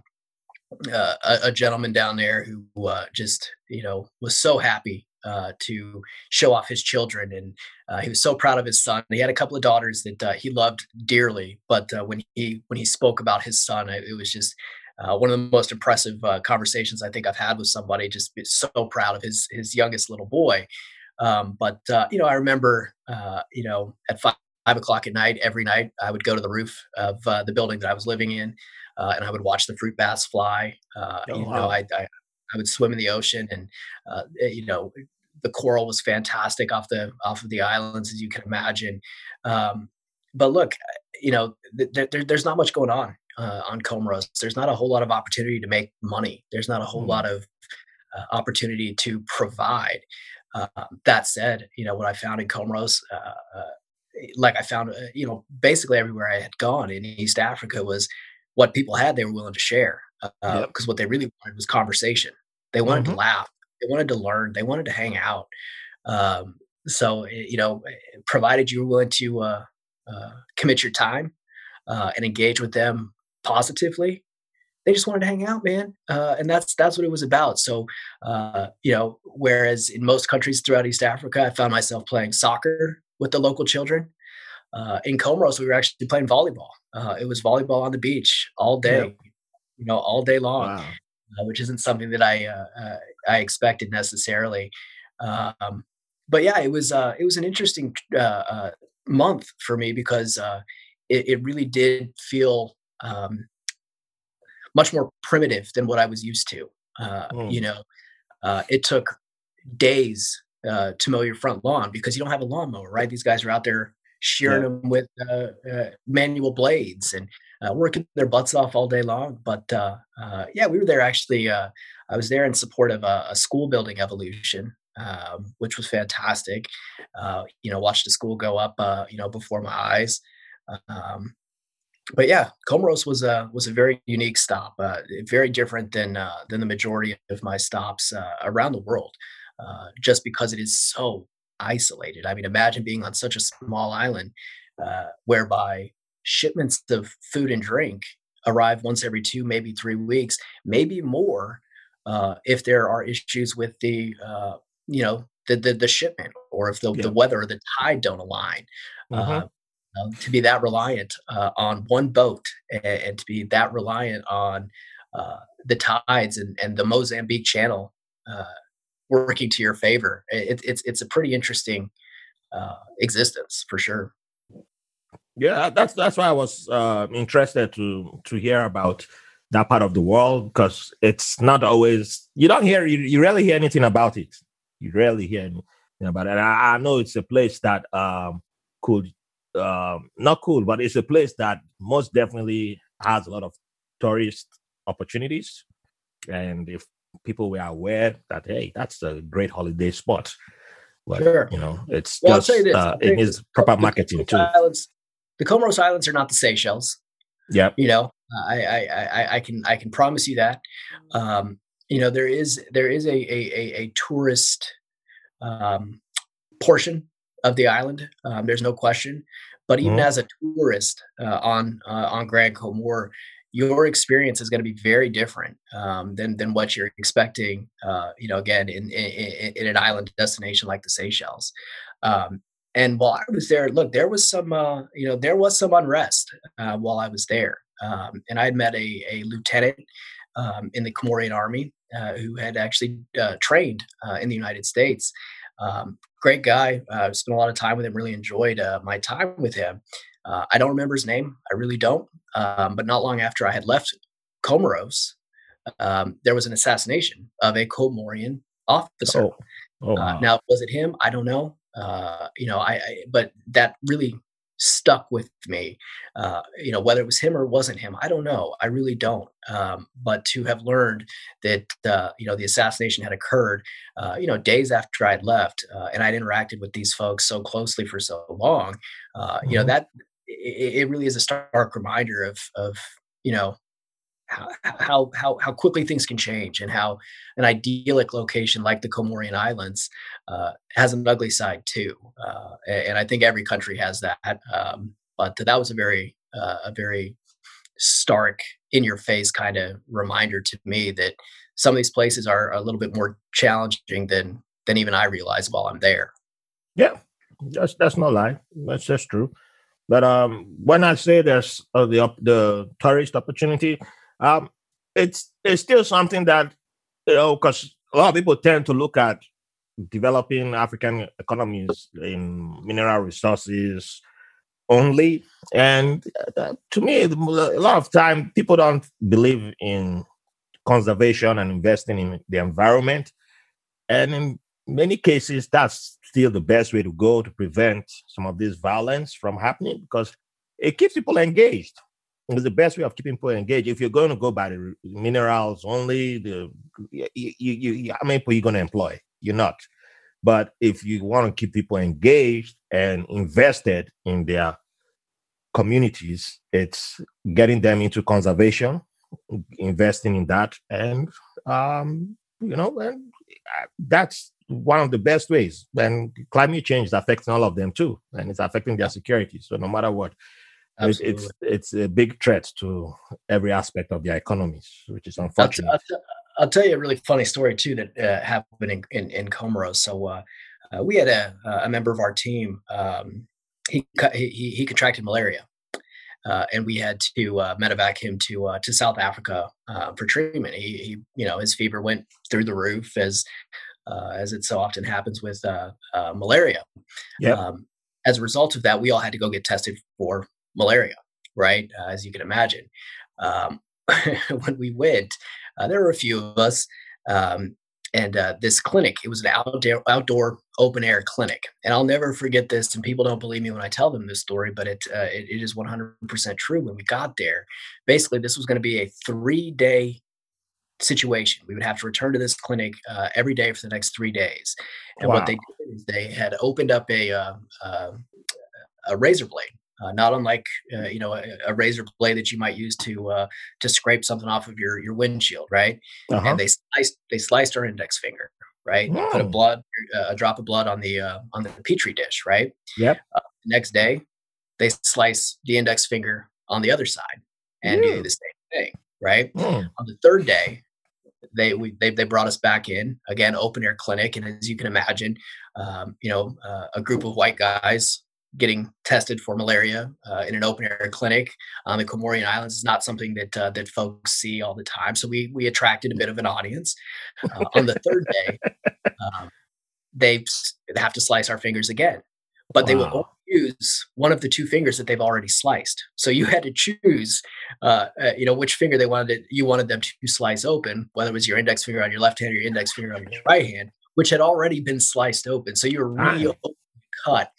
a, a, gentleman down there who uh, just you know was so happy uh, to show off his children and uh, he was so proud of his son. He had a couple of daughters that uh, he loved dearly but uh, when he when he spoke about his son it was just one of the most impressive conversations I think I've had with somebody just so proud of his his youngest little boy. Um, but you know I remember you know at five, five o'clock at night every night I would go to the roof of the building that I was living in uh, and I would watch the fruit bats fly. Uh, oh, you wow. know, I, I, I would swim in the ocean, and uh, eh, you know, the coral was fantastic off the off of the islands, as you can imagine. Um, but look, you know, th- th- there's not much going on uh, on Comoros. There's not a whole lot of opportunity to make money. There's not a whole mm. lot of uh, opportunity to provide. Uh, that said, you know what I found in Comoros, like I found, uh, you know, basically everywhere I had gone in East Africa was what people had they were willing to share because uh, yep. what they really wanted was conversation. They wanted mm-hmm. to laugh. They wanted to learn. They wanted to hang out. Um, so eh, you know eh, provided you were willing to uh, uh, commit your time uh, and engage with them positively they just wanted to hang out man. Uh, and that's that's what it was about. So uh, you know whereas in most countries throughout east africa i found myself playing soccer with the local children in comoros we were actually playing volleyball uh, it was volleyball on the beach all day, yep. you know, all day long, wow. uh, which isn't something that I uh, uh I expected necessarily. Um, but yeah, it was uh, it was an interesting uh, month for me because it, it, really did feel um, much more primitive than what I was used to. Mm. You know, it took days to mow your front lawn because you don't have a lawnmower, right? These guys are out there shearing yeah. them with uh, uh, manual blades and uh, working their butts off all day long. But uh, uh, yeah, we were there actually. Uh, I was there in support of a, a school building evolution, um, which was fantastic. you know, watched the school go up, you know, before my eyes. Um, but yeah, Comoros was a was a very unique stop, very different than than the majority of my stops around the world, just because it is so isolated. I mean, imagine being on such a small island uh, whereby shipments of food and drink arrive once every two, maybe three weeks, maybe more uh, if there are issues with the, uh, you know, the, the, the shipment or if the, yeah. the weather or the tide don't align. Mm-hmm. Um, to be that reliant uh, on one boat and, and, to be that reliant on uh, the tides and, and the Mozambique Channel working to your favor. It, it's it's a pretty interesting uh, existence for sure. Yeah, that's that's why I was uh, interested to to hear about that part of the world because it's not always you don't hear you, you rarely hear anything about it. You rarely hear anything about it. And I, I know it's a place that um, could um, not cool, but it's a place that most definitely has a lot of tourist opportunities. And if people were aware that hey, that's a great holiday spot. But sure. you know, it's well, just uh, it needs proper marketing too. Islands, the Comoros Islands are not the Seychelles. Yeah. You know, I, I, I, I can, I can promise you that. Um, you know, there is, there is a, a, a, a tourist um, portion of the island. Um, there's no question. But even mm-hmm. as a tourist uh, on uh, on Grand Comore, your experience is going to be very different um, than than what you're expecting. Uh, you know, again, in, in, in an island destination like the Seychelles. Um, and while I was there, look, there was some, uh, you know, there was some unrest uh, while I was there. Um, and I had met a, a lieutenant um, in the Comorian army uh, who had actually uh, trained uh, in the United States. Um, great guy. Spent a lot of time with him. Really enjoyed my time with him. I don't remember his name. I really don't. Um, but not long after I had left Comoros, um, there was an assassination of a Comorian officer. Oh. Oh, wow. now, was it him? I don't know. Uh, you know, I, I, but that really stuck with me. Uh, you know, whether it was him or wasn't him, I don't know. I really don't. Um, but to have learned that uh, you know the assassination had occurred, uh, you know, days after I'd left, uh, and I'd interacted with these folks so closely for so long, mm-hmm. you know, mm-hmm. that it, it, really is a stark reminder of of you know how how how quickly things can change and how an idyllic location like the Comorian Islands uh, has an ugly side too. Uh, and I think every country has that. Um, but that was a very uh, a very stark, in your face kind of reminder to me that some of these places are a little bit more challenging than than even I realized while I'm there. Yeah, that's that's no lie. That's just true. But um, when I say there's uh, the the tourist opportunity, um, it's it's still something that you know because a lot of people tend to look at developing African economies in mineral resources only, and uh, to me, a lot of time people don't believe in conservation and investing in the environment, and in many cases, that's still the best way to go to prevent some of this violence from happening because it keeps people engaged it's the best way of keeping people engaged. If you're going to go by the minerals only, the you, you, you how many people you going to employ? You're not. But if you want to keep people engaged and invested in their communities, it's getting them into conservation, investing in that, and um, you know, and uh, that's one of the best ways. And climate change is affecting all of them too, and it's affecting their security. So no matter what, Absolutely. It's it's a big threat to every aspect of their economies, which is unfortunate. I'll, t- I'll, t- I'll tell you a really funny story too that uh, happened in in, in Comoros. So uh, uh, we had a a member of our team. Um, he, he he contracted malaria, uh, and we had to uh, medevac him to uh, to South Africa for treatment. He, he you know his fever went through the roof as as it so often happens with malaria. Yeah. Um, as a result of that, we all had to go get tested for malaria, right? Uh, as you can imagine. Um, <laughs> when we went, uh, there were a few of us, um, and uh, this clinic, it was an outdoor, outdoor open air clinic. And I'll never forget this. And people don't believe me when I tell them this story, but it, uh, it, it is 100% true. When we got there, basically, this was going to be a three day situation. We would have to return to this clinic uh, every day for the next three days. And wow. what they did is they had opened up a, uh, uh, a razor blade uh, not unlike uh, you know a, a, razor blade that you might use to uh, to scrape something off of your your windshield, right? Uh-huh. And they sliced they sliced our index finger, right? Put a blood uh, a drop of blood on the uh, on the petri dish, right? Yep. Next day, they slice the index finger on the other side and do the same thing, right? Mm. On the third day, they we they, they brought us back in again open air clinic and as you can imagine um, you know uh, a group of white guys getting tested for malaria uh, in an open air clinic on the Comorian Islands is not something that uh, that folks see all the time. So we we attracted a bit of an audience. Uh, on the third day, <laughs> um, they have to slice our fingers again, but wow. they will use one of the two fingers that they've already sliced. So you had to choose, uh, uh, you know, which finger they wanted to, you wanted them to slice open, whether it was your index finger on your left hand or your index finger on your right hand, which had already been sliced open. So you were really cut.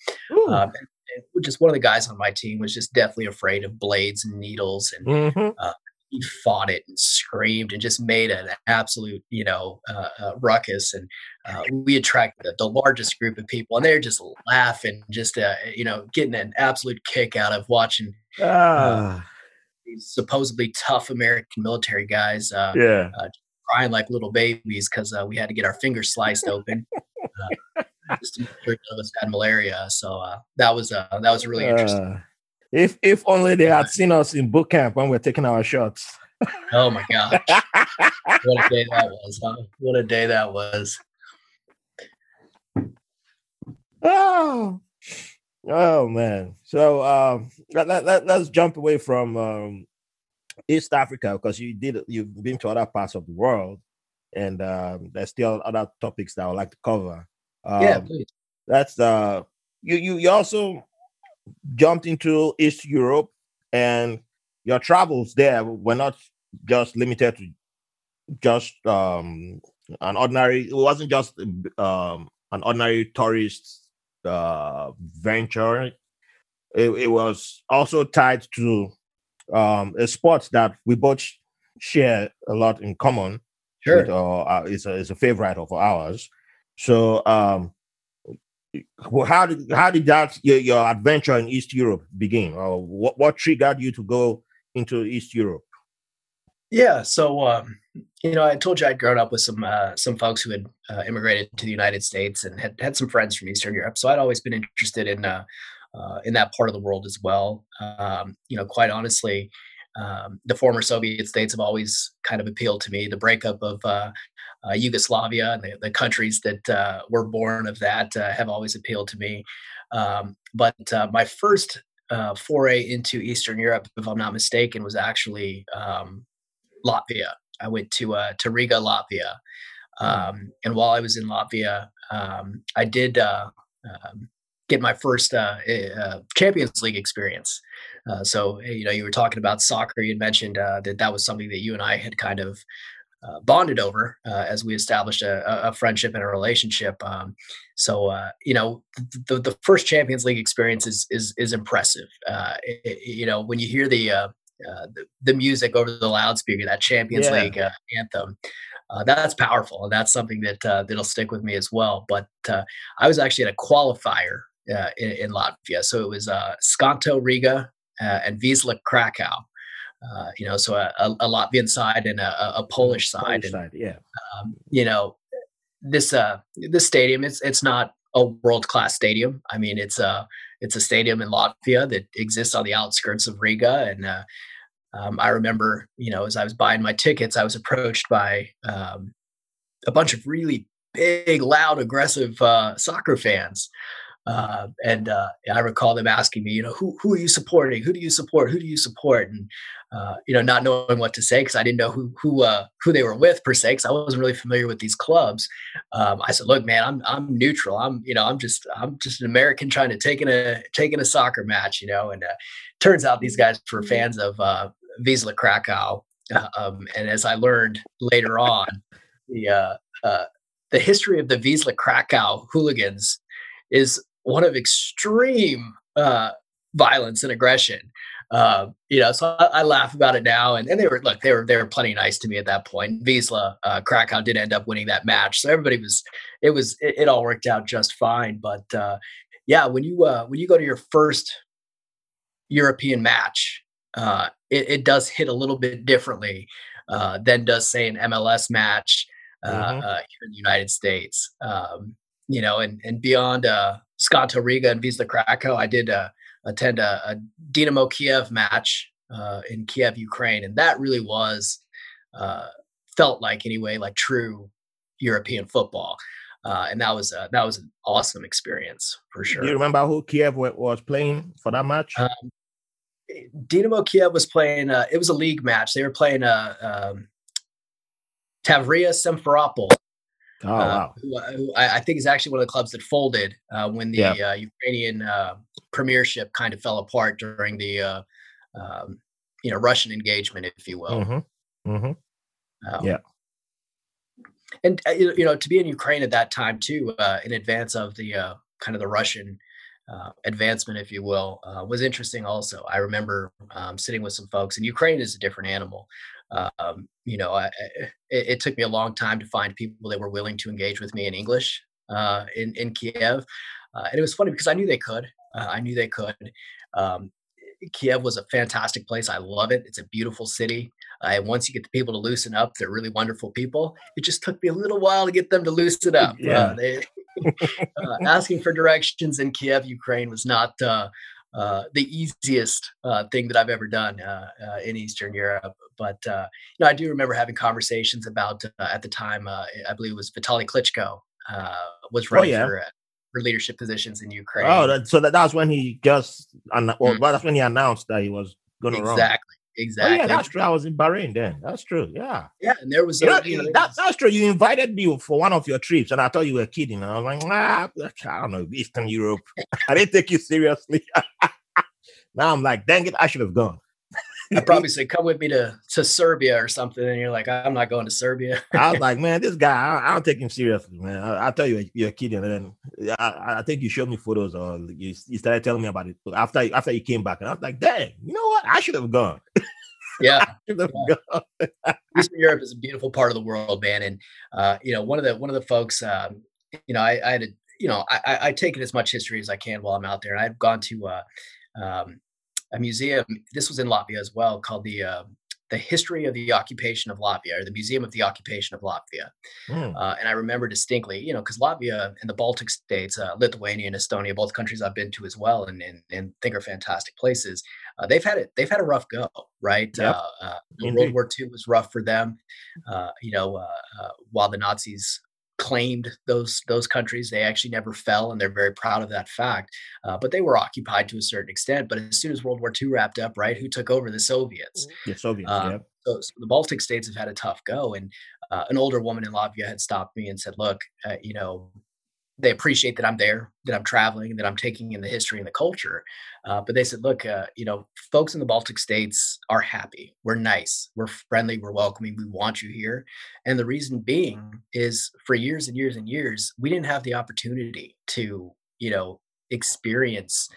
Um, and, and just one of the guys on my team was just deathly afraid of blades and needles, and mm-hmm. uh, he fought it and screamed and just made an absolute, you know, uh, uh, ruckus. And uh, we attracted the, the, largest group of people, and they're just laughing, just uh, you know, getting an absolute kick out of watching. Uh, ah. these supposedly tough American military guys. Uh, yeah. Uh, crying like little babies because uh, we had to get our fingers sliced open uh, just to make sure none of us had malaria. So uh, that was uh, that was really interesting. If if only they had seen us in boot camp when we are taking our shots. oh my gosh! <laughs> what a day that was! Huh? What a day that was! Oh, <sighs> oh man! So um, let, let, let's jump away from um, East Africa because you did you've been to other parts of the world, and um, there's still other topics that I would like to cover. Um, yeah, please. That's uh, you you you also jumped into East Europe, and your travels there were not just limited to just um an ordinary. It wasn't just um an ordinary tourist uh venture. It, it was also tied to um, a sport that we both share a lot in common. Sure, with, uh, it's a it's a favorite of ours. So, um, how did how did that your, your adventure in East Europe begin, or what what triggered you to go into East Europe? Yeah, so um, you know, I told you I'd grown up with some uh, some folks who had uh, immigrated to the United States and had had some friends from Eastern Europe. So I'd always been interested in uh, uh, in that part of the world as well. Um, you know, quite honestly, um, the former Soviet states have always kind of appealed to me. The breakup of uh, uh, Yugoslavia and the, the countries that uh, were born of that uh, have always appealed to me. Um, but uh, my first foray into Eastern Europe, if I'm not mistaken, was actually um, Latvia. I went to to Riga, Latvia, hmm. um, and while I was in Latvia, um, I did um, get my first uh, eh, uh, Champions League experience. Uh, so you know, you were talking about soccer. You mentioned uh, that that was something that you and I had kind of uh, bonded over uh, as we established a, a, friendship and a relationship. Um, so you know, the, the first Champions League experience is is, is impressive. It, you know, when you hear the, the, the music over the loudspeaker, that Champions yeah. League anthem. Uh, that's powerful, and that's something that uh, that'll stick with me as well. But uh, I was actually at a qualifier uh, in, in, Latvia. So it was uh, Skonto Riga uh, and Wisla Krakow. Uh, you know, so a, a, Latvian side and a, a Polish side. Polish and, side, yeah. Um, you know, this uh, this stadium it's it's not a world class stadium. I mean, it's a it's a stadium in Latvia that exists on the outskirts of Riga, and uh, um, I remember, you know, as I was buying my tickets, I was approached by um, a bunch of really big, loud, aggressive uh, soccer fans uh, and uh, I recall them asking me, you know, who who are you supporting? Who do you support? Who do you support? And uh, you know, not knowing what to say because I didn't know who who uh, who they were with per se, because I wasn't really familiar with these clubs. Um, I said, look, man, I'm I'm neutral. I'm you know I'm just I'm just an American trying to take in a taking a soccer match, you know. And uh, turns out these guys were fans of uh, Wisla Krakow. Um, and as I learned later on, the the history of the Wisla Krakow hooligans is one of extreme uh, violence and aggression. Uh, you know, so I, I, laugh about it now, and, and they were look, they were they were plenty nice to me at that point. Wisla uh, Krakow did end up winning that match, so everybody was it was it, it all worked out just fine. But uh, yeah, when you uh, when you go to your first European match, uh, it, it, does hit a little bit differently uh, than does say an MLS match uh, mm-hmm. uh, here in the United States. Um, you know, and and beyond uh, Skonto Riga and Wisla Krakow, I did uh, attend a, a Dynamo Kiev match uh, in Kiev, Ukraine, and that really was uh, felt like anyway like true European football. Uh, and that was that was an awesome experience for sure. Do you remember who Kiev was playing for that match? Um, Dynamo Kiev was playing. Uh, it was a league match. They were playing uh, um, Tavria Simferopol, Oh, uh, wow. Who, who I, think is actually one of the clubs that folded uh, when the yeah. uh, Ukrainian uh, premiership kind of fell apart during the uh, um, you know Russian engagement, if you will. Mm-hmm. Mm-hmm. Um, yeah. And uh, you know, to be in Ukraine at that time too, in advance of the kind of the Russian advancement, if you will, was interesting. Also, I remember um, sitting with some folks, and Ukraine is a different animal. Um, you know, I, it, it, took me a long time to find people that were willing to engage with me in English uh, in in Kiev, uh, and it was funny because I knew they could. Uh, I knew they could. Um, Kiev was a fantastic place. I love it. It's a beautiful city. Uh, and once you get the people to loosen up, they're really wonderful people. It just took me a little while to get them to loosen up. Yeah. Uh, they, <laughs> uh, asking for directions in Kiev, Ukraine was not uh, uh, the easiest uh, thing that I've ever done uh, in Eastern Europe. But you know, I do remember having conversations about at the time. I believe it was Vitaly Klitschko was oh, running oh, yeah. for for leadership positions in Ukraine. Oh, that, so that, that was when he just, well, mm-hmm. that's when he announced that he was going to exactly. run. Exactly. Oh, yeah, that's true. I was in Bahrain then. That's true. Yeah. Yeah, and there was, a, you know, you know, that, that's true. You invited me for one of your trips, and I thought you were kidding. And I was like, ah, I don't know, Eastern Europe. I didn't take you seriously. <laughs> now I'm like, dang it, I should have gone. I <laughs> probably say, "Come with me to to Serbia or something," and you're like, "I'm not going to Serbia." I was <laughs> like, "Man, this guy, I, I don't take him seriously, man. I, I tell you, you're kidding." And then I, I, think you showed me photos, or you, you started telling me about it after after you came back, and I was like, "Dang, you know what? I should have gone." <laughs> Yeah. yeah. Eastern Europe is a beautiful part of the world, man. And uh, you know, one of the one of the folks, um, you know, I, I had, a, you know, I, I take in as much history as I can while I'm out there. And I've gone to uh, um, a museum. This was in Latvia as well, called the uh, the History of the Occupation of Latvia, or the Museum of the Occupation of Latvia. Mm. Uh, and I remember distinctly, you know, because Latvia and the Baltic states, uh, Lithuania and Estonia, both countries I've been to as well, and and, and think are fantastic places. Uh, they've had it. They've had a rough go, right? Yep. Uh, uh, World War II was rough for them. Uh, you know, while the Nazis claimed those those countries. They actually never fell, and they're very proud of that fact. Uh, but they were occupied to a certain extent. But as soon as World War II wrapped up, right, who took over? The Soviets. The Soviets. Um, yeah. So, so, the Baltic states have had a tough go, and uh, an older woman in Latvia had stopped me and said, "Look, uh, you know, they appreciate that I'm there, that I'm traveling, that I'm taking in the history and the culture. Uh, but they said, look, uh, you know, folks in the Baltic states are happy. We're nice. We're friendly. We're welcoming. We want you here. And the reason being is for years and years and years, we didn't have the opportunity to, you know, experience.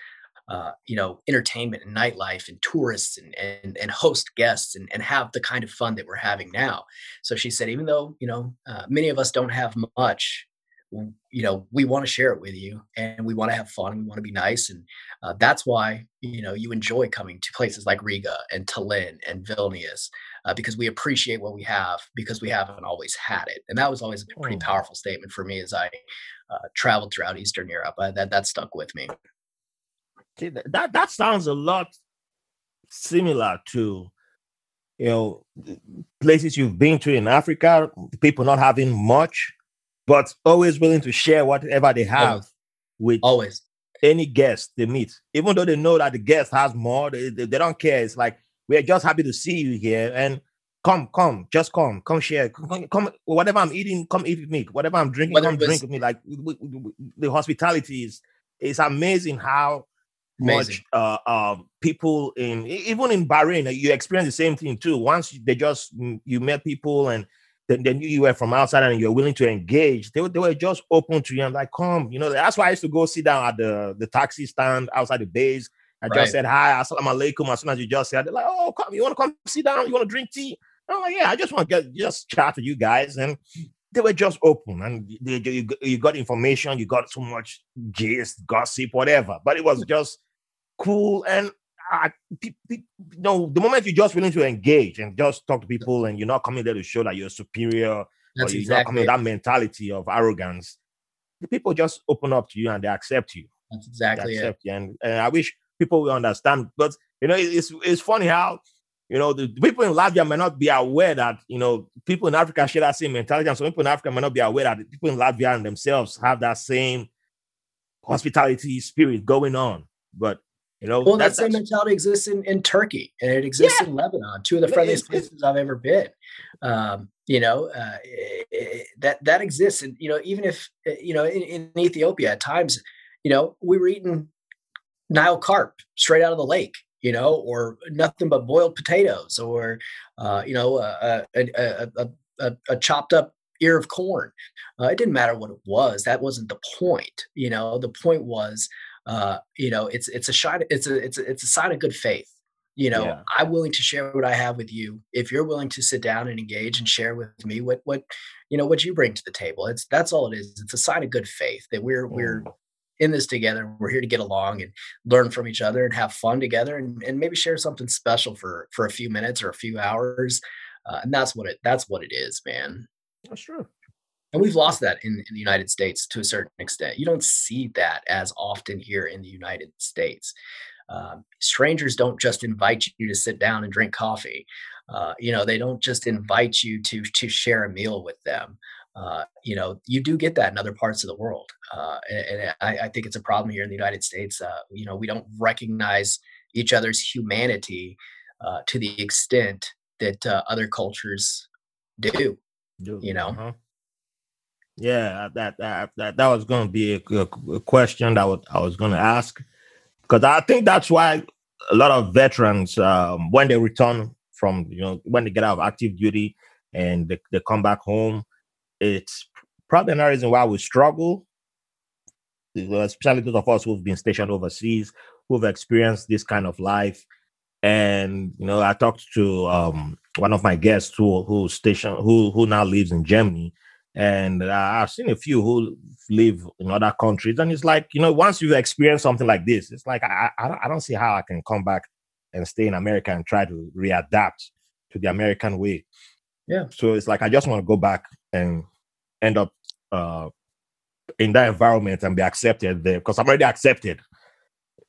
Uh, you know, entertainment and nightlife and tourists and, and, and host guests and, and have the kind of fun that we're having now. So she said, even though, you know, uh, many of us don't have much, you know we want to share it with you and we want to have fun we want to be nice and uh, that's why you know you enjoy coming to places like riga and tallinn and vilnius uh, because we appreciate what we have because we haven't always had it and that was always a pretty oh. powerful statement for me as i uh, traveled throughout eastern europe that that stuck with me See, that that sounds a lot similar to you know places you've been to in africa people not having much but always willing to share whatever they have always. with always any guest they meet, even though they know that the guest has more. They, they, they don't care. It's like we're just happy to see you here and come, come, just come, come share, come, come whatever I'm eating, come eat with me. Whatever I'm drinking, Whether come drink with me. Like the hospitality is it's amazing how amazing. much uh, uh, people in even in Bahrain you experience the same thing too. Once they just you met people and they, knew you were from outside and you're willing to engage. They, they were just open to you and like, come, you know. That's why I used to go sit down at the, the taxi stand outside the base. I right. just said hi, assalamu alaikum. As soon as you just said, they're like, oh, come, you want to come sit down? You want to drink tea? I'm like, yeah, I just want to get just chat to you guys. And they were just open and they, they, you, you got information, you got so much gist, gossip, whatever. But it was <laughs> just cool. And I, you know, the moment you're just willing to engage and just talk to people and you're not coming there to show that you're superior That's or you're exactly not coming with that mentality of arrogance, the people just open up to you and they accept you. That's exactly accept it. You. And, and I wish people will understand. But you know, it's it's funny how you know the people in Latvia may not be aware that you know people in Africa share that same mentality, and some people in Africa may not be aware that people in Latvia and themselves have that same hospitality spirit going on. But you know, well, that same mentality exists in, in Turkey and it exists yeah. in Lebanon, two of the friendliest places I've ever been. Um, you know, uh, it, it, that that exists, and you know, even if eh, you know, in, in, Ethiopia at times, you know, we were eating Nile carp straight out of the lake, you know, or nothing but boiled potatoes, or uh, you know, a, a, a, a chopped up ear of corn. Uh, it didn't matter what it was. That wasn't the point. You know, the point was uh, you know, it's it's a shine, it's a it's a, it's a sign of good faith. You know, yeah. I'm willing to share what I have with you. If you're willing to sit down and engage and share with me what what you know what you bring to the table, it's that's all it is. It's a sign of good faith that we're mm. we're in this together. We're here to get along and learn from each other and have fun together and, and maybe share something special for for a few minutes or a few hours. Uh, and that's what it that's what it is, man. That's true. And we've lost that in, in the United States to a certain extent. You don't see that as often here in the United States. Um, strangers don't just invite you to sit down and drink coffee. Uh, you know, they don't just invite you to to share a meal with them. Uh, you know, you do get that in other parts of the world, uh, and, and I, I, think it's a problem here in the United States. Uh, you know, we don't recognize each other's humanity uh, to the extent that uh, other cultures do. do you know. Uh-huh. Yeah, that that that that was going to be a, a, question that I was going to ask because I think that's why a lot of veterans, um, when they return from you know when they get out of active duty and they, they come back home, it's probably another reason why we struggle. Especially those of us who've been stationed overseas, who've experienced this kind of life. And you know, I talked to um, one of my guests who who stationed who who now lives in Germany, and uh, I've seen a few who live in other countries, and it's like you know, once you've experienced something like this, it's like I, I, I don't see how I can come back and stay in America and try to readapt to the American way. Yeah. So it's like I just want to go back and end up uh, in that environment and be accepted there because I'm already accepted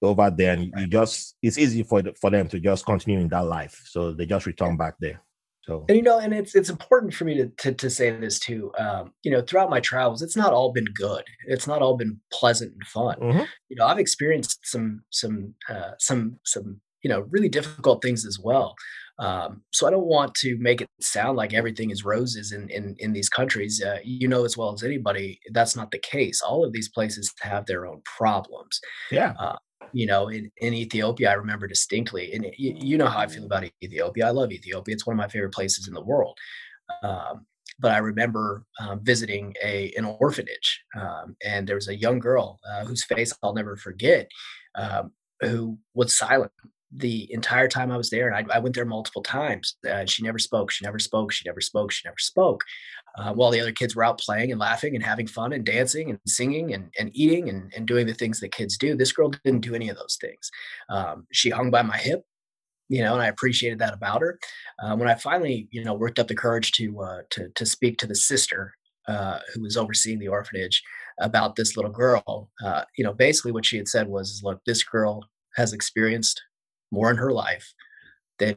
over there, and you just it's easy for the, for them to just continue in that life. So they just return back there. So and you know, and it's it's important for me to to, to say this too. Um, you know, throughout my travels, it's not all been good. It's not all been pleasant and fun. Mm-hmm. You know, I've experienced some some uh, some some you know really difficult things as well. Um, so I don't want to make it sound like everything is roses in in, in these countries. Uh, you know as well as anybody that's not the case. All of these places have their own problems. Yeah. Uh, you know, in, in Ethiopia, I remember distinctly, and you, you, know how I feel about Ethiopia. I love Ethiopia; it's one of my favorite places in the world. Um, but I remember um, visiting a an orphanage, um, and there was a young girl uh, whose face I'll never forget, um, who was silent the entire time I was there, and I, I went there multiple times. Uh, she never spoke. She never spoke. She never spoke. She never spoke. Uh, while the other kids were out playing and laughing and having fun and dancing and singing and, and eating and, and doing the things that kids do, this girl didn't do any of those things. Um, she hung by my hip, you know, and I appreciated that about her. Uh, when I finally, you know, worked up the courage to uh, to to speak to the sister uh, who was overseeing the orphanage about this little girl, uh, you know, basically what she had said was, "Look, this girl has experienced more in her life than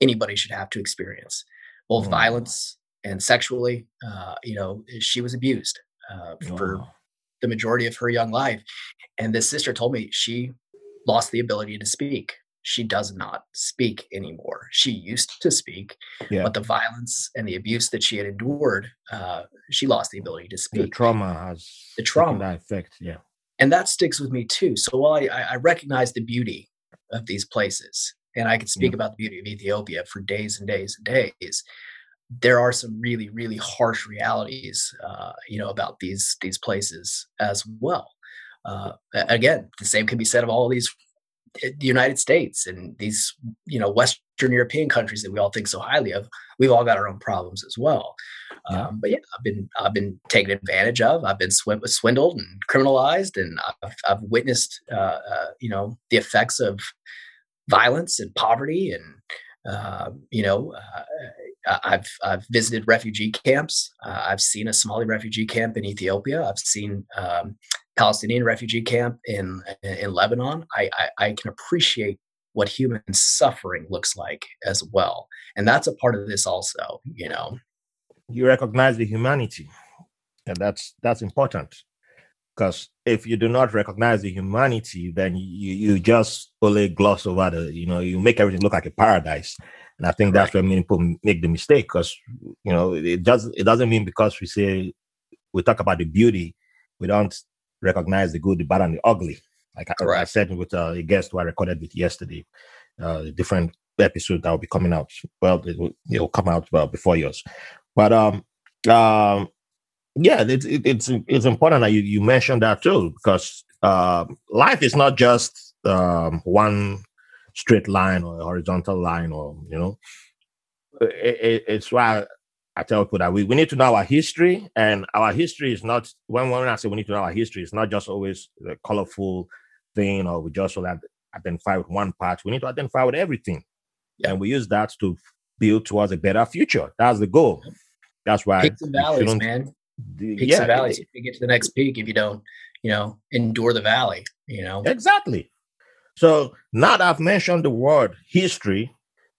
anybody should have to experience, both mm. violence and sexually. Uh, you know, she was abused uh, for the majority of her young life. And this sister told me she lost the ability to speak. She does not speak anymore. She used to speak, yeah. but the violence and the abuse that she had endured, uh, she lost the ability to speak. The trauma has the trauma that effect, yeah. And that sticks with me too. So while I, I recognize the beauty of these places. And I could speak mm. about the beauty of Ethiopia for days and days and days. There are some really, really harsh realities, uh, you know, about these these places as well. Uh, again, the same can be said of all of these eh, the United States and these, you know, Western European countries that we all think so highly of. We've all got our own problems as well. Yeah. Um, but yeah, I've been I've been taken advantage of. I've been swindled and criminalized, and I've, I've witnessed uh, uh, you know the effects of violence and poverty and uh, you know, uh, I've I've visited refugee camps. Uh, I've seen a Somali refugee camp in Ethiopia. I've seen um, Palestinian refugee camp in in Lebanon. I, I, I can appreciate what human suffering looks like as well, and that's a part of this also. You know, you recognize the humanity, and that's that's important because if you do not recognize the humanity, then you you just only gloss over the, you know, you make everything look like a paradise. And I think that's where many people make the mistake because you know it does it doesn't mean because we say we talk about the beauty, we don't recognize the good, the bad, and the ugly. Like I, I, said with uh, a guest who I recorded with yesterday, uh, different episode that will be coming out. Well, it will, it will come out well before yours. But um, um, yeah, it's it's it's important that you, you mentioned that too because uh, life is not just um, one straight line or a horizontal line or you know it, it, it's why I tell people that we, we need to know our history, and our history is not when when I say we need to know our history, it's not just always the colorful thing, or we just will identify with one part. We need to identify with everything, yeah. and we use that to build towards a better future. That's the goal. That's why peaks and valleys, man. The, peaks yeah, and valleys. You get to the next peak if you don't, you know, endure the valley. You know exactly. So now that I've mentioned the word history,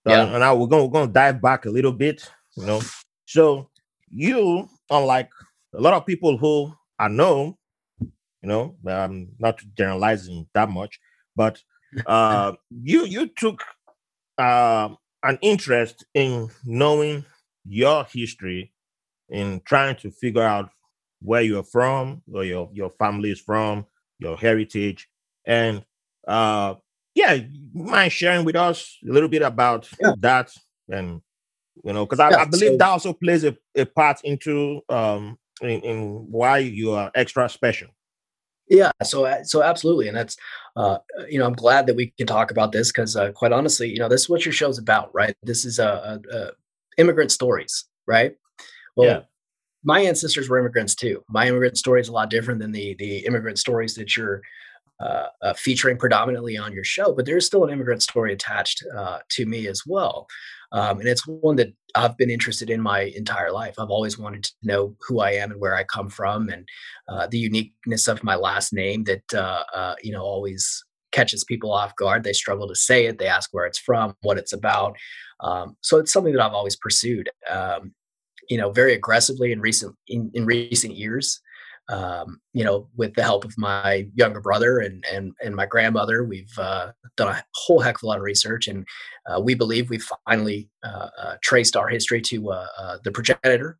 uh, yeah. Uh, and now we're going we're going to dive back a little bit. You know, so you, unlike a lot of people who I know, you know, I'm not generalizing that much, but <laughs> uh, you you took uh, an interest in knowing your history, in trying to figure out where you're from, or your your family is from, your heritage, and uh, yeah, mind sharing with us a little bit about yeah. that and you know because I, yeah, I, believe so, that also plays a, a part into um in, in why you are extra special yeah so uh, so absolutely and that's uh you know i'm glad that we can talk about this because uh, quite honestly you know this is what your show's about right this is a, a, a immigrant stories right well yeah. my ancestors were immigrants too my immigrant story is a lot different than the the immigrant stories that you're uh, uh, featuring predominantly on your show, but there's still an immigrant story attached uh, to me as well. Um, and it's one that I've been interested in my entire life. I've always wanted to know who I am and where I come from, and uh, the uniqueness of my last name that uh, uh, you know always catches people off guard. They struggle to say it. They ask where it's from, what it's about. Um, so it's something that I've always pursued. Um, you know, very aggressively in recent in, in recent years um, you know, with the help of my younger brother and and and my grandmother, we've uh, done a whole heck of a lot of research, and uh, we believe we've finally uh, uh traced our history to uh, uh, the progenitor.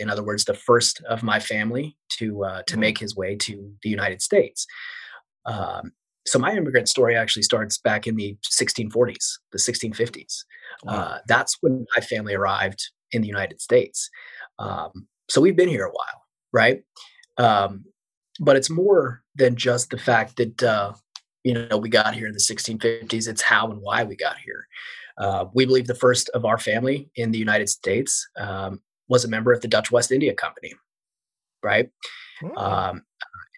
in other words, the first of my family to to mm-hmm. make his way to the United States. Um, so my immigrant story actually starts back in the 1640s, the 1650s. Wow. that's when my family arrived in the United States. Um, so we've been here a while, right? Um, but it's more than just the fact that uh, you know we got here in the 1650s. It's how and why we got here. Uh, we believe the first of our family in the United States um, was a member of the Dutch West India Company, right? Mm. Um,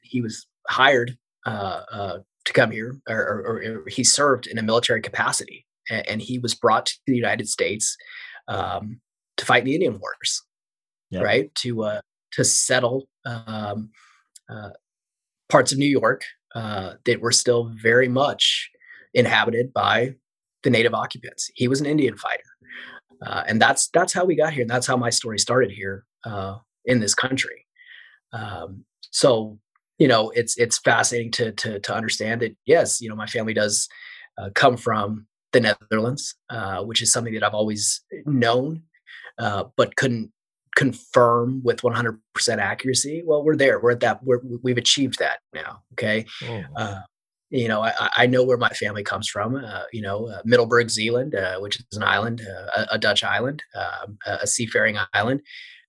he was hired uh, uh, to come here, or, or, or, he served in a military capacity, and, and, he was brought to the United States um, to fight the Indian Wars, yep. right? To uh, to settle um, uh, parts of New York uh, that were still very much inhabited by the native occupants. He was an Indian fighter, uh, and that's that's how we got here, and that's how my story started here uh, in this country. Um, so you know, it's it's fascinating to to to understand that yes, you know, my family does uh, come from the Netherlands, uh, which is something that I've always known, but couldn't confirm with 100% accuracy well we're there. We're at that we're, we've achieved that now okay? Oh. uh, you know I, I, know where my family comes from uh, you know uh, Middelburg Zeeland uh, which is an island uh, a, a, dutch island um, a seafaring island.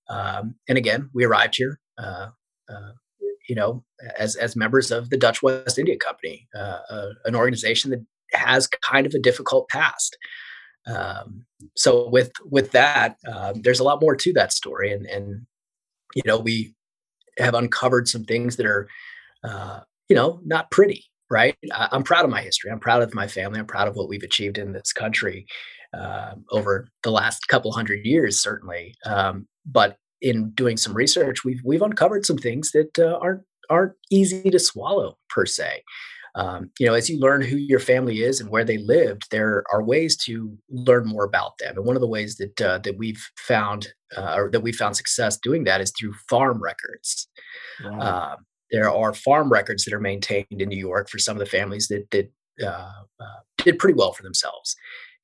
Um, and again we arrived here uh, you know as as members of the dutch west india company an organization that has kind of a difficult past um, so with with that, uh, there's a lot more to that story, and and you know we have uncovered some things that are uh, you know not pretty. Right, I, am proud of my history. I'm proud of my family. I'm proud of what we've achieved in this country uh, over the last couple hundred years, certainly. Um, but in doing some research, we've we've uncovered some things that uh, aren't aren't easy to swallow per se um, you know, as you learn who your family is and where they lived, there are ways to learn more about them. And one of the ways that uh, that we've found uh, or that we found success doing that is through farm records. Wow. Uh, there are farm records that are maintained in New York for some of the families that that uh, uh, did pretty well for themselves.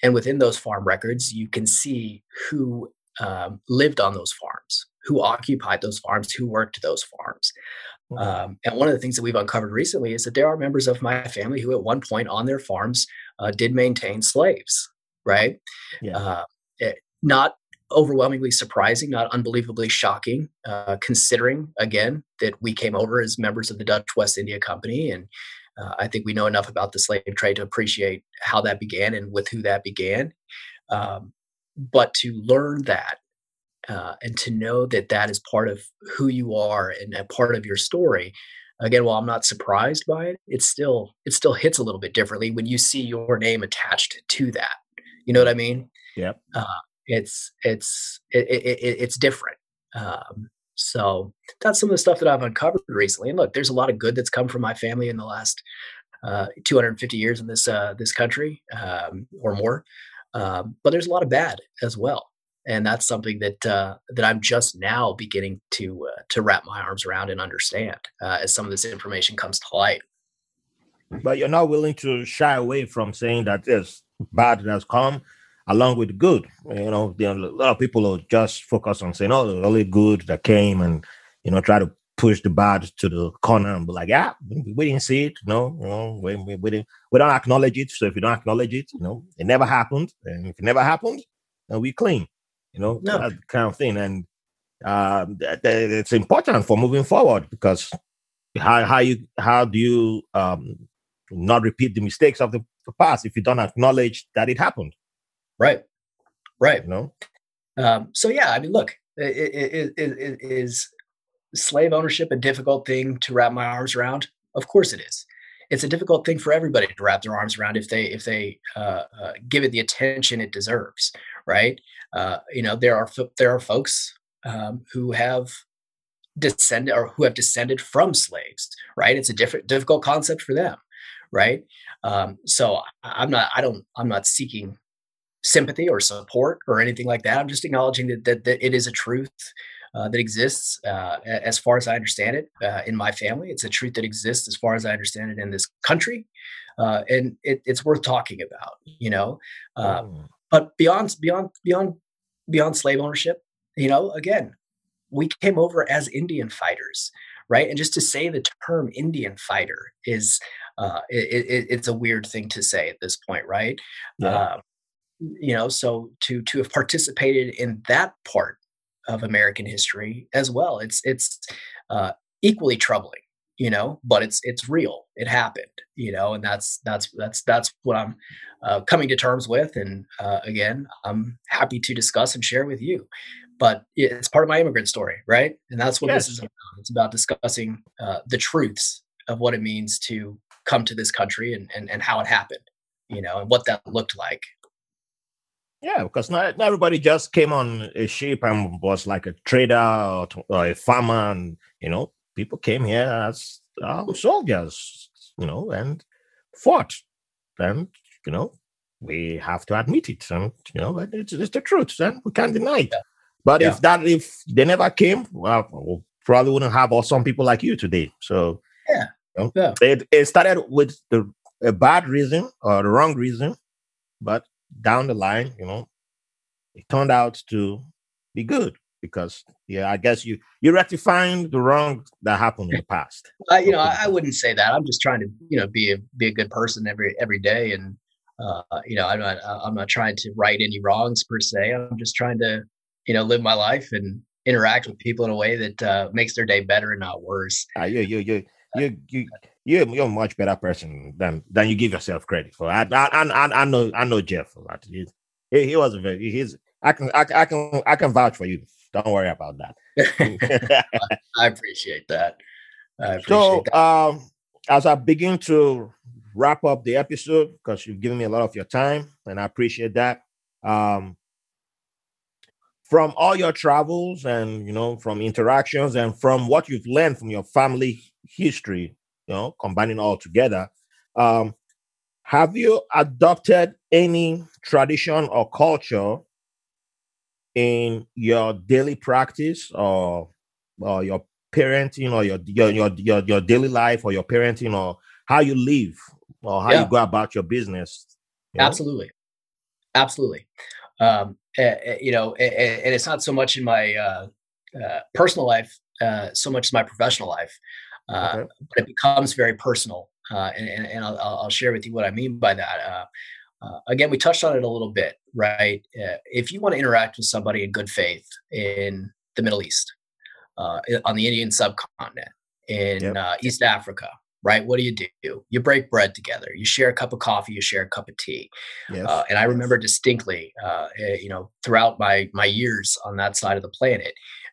And within those farm records, you can see who um, lived on those farms, who occupied those farms, who worked those farms. Mm-hmm. Um, and one of the things that we've uncovered recently is that there are members of my family who, at one point on their farms, uh, did maintain slaves. Right? Yeah. Uh, it, not overwhelmingly surprising, not unbelievably shocking, uh, considering again that we came over as members of the Dutch West India Company, and uh, I think we know enough about the slave trade to appreciate how that began and with who that began. Um, but to learn that uh, and to know that that is part of who you are and a part of your story again while i'm not surprised by it it still it still hits a little bit differently when you see your name attached to that. You know what i mean? Yep. Uh, it's it's it, it, it, it's different. Um, so that's some of the stuff that i've uncovered recently. And look there's a lot of good that's come from my family in the last uh, 250 years in this uh, this country um, or more. Um, but there's a lot of bad as well and that's something that uh, that I'm just now beginning to uh, to wrap my arms around and understand uh, as some of this information comes to light. But you're not willing to shy away from saying that there's bad that's come along with good. You know, a lot of people will just focus on saying, "Oh, the only good that came," and you know, try to push the bad to the corner and be like, "Yeah, we didn't see it. No, know, we, we, we, didn't, we don't acknowledge it. So if you don't acknowledge it, you know, it never happened. And if it never happened, then we clean." You know, no. that kind of thing. And uh, it's important for moving forward because how how you how do you um, not repeat the mistakes of the past if you don't acknowledge that it happened? Right, right. You know. Um, so yeah, I mean, look, it, it, it, is slave ownership a difficult thing to wrap my arms around? Of course it is. It's a difficult thing for everybody to wrap their arms around if they if they uh, uh, give it the attention it deserves, right? Uh, you know, there are there are folks um, who have descended or who have descended from slaves, right? It's a different difficult concept for them, right? Um, so I'm not I don't I'm not seeking sympathy or support or anything like that. I'm just acknowledging that that, that it is a truth uh, that exists uh, as far as I understand it uh, in my family. It's a truth that exists as far as I understand it in this country, uh, and it, it's worth talking about. You know, oh. But beyond beyond beyond beyond slave ownership, you know, again, we came over as Indian fighters, right? And just to say the term Indian fighter is uh, it, it, it's a weird thing to say at this point, right? Yeah. Uh, you know, so to to have participated in that part of American history as well, it's it's uh, equally troubling you know but it's it's real. It happened you know and that's that's that's that's what i'm uh, coming to terms with. And uh, again i'm happy to discuss and share with you. But it's part of my immigrant story right? And that's what yes. this is about. It's about discussing uh, the truths of what it means to come to this country and, and and how it happened you know and what that looked like. Yeah, because not, not everybody just came on a ship and was like a trader or, or a farmer, and you know, people came here as uh, soldiers, you know, and fought. And, you know, we have to admit it. And, you know, it's, it's the truth. And we can't deny it. But yeah. if that, if they never came, well, we probably wouldn't have some people like you today. So, yeah. You know, yeah. It, it started with the, a bad reason or the wrong reason, but down the line, you know, it turned out to be good because yeah, I guess you you're rectifying the wrong that happened in the past. <laughs> Uh, you know, I, I, wouldn't say that. I'm just trying to you know be a be a good person every every day, and uh, you know, I'm not I'm not trying to right any wrongs per se. I'm just trying to you know live my life and interact with people in a way that uh, makes their day better and not worse. Uh, you you you you you you're, you're a much better person than than you give yourself credit for. I I I, I know I know Jeff a lot. He, he was a very he's I can I, I can I can vouch for you don't worry about that. <laughs> I appreciate that. I appreciate so, that. Um, as I begin to wrap up the episode, because you've given me a lot of your time, and I appreciate that. Um, from all your travels and you know from interactions and from what you've learned from your family history you know combining all together um, have you adopted any tradition or culture in your daily practice or or your parenting or your your your your, your daily life or your parenting or how you live or how yeah. you go about your business you know? absolutely absolutely um uh, you know and, it's not so much in my uh, uh, personal life uh, so much as my professional life uh, okay. but it becomes very personal uh, and, and, and I'll, I'll, share with you what I mean by that. Uh, again, we touched on it a little bit, right? Uh, if you want to interact with somebody in good faith in the Middle East, uh, on the Indian subcontinent, in yep. Uh, East Africa, right? What do you do? You break bread together. You share a cup of coffee. You share a cup of tea. Yes. Uh, and I remember distinctly, uh, eh, you know, throughout my my years on that side of the planet,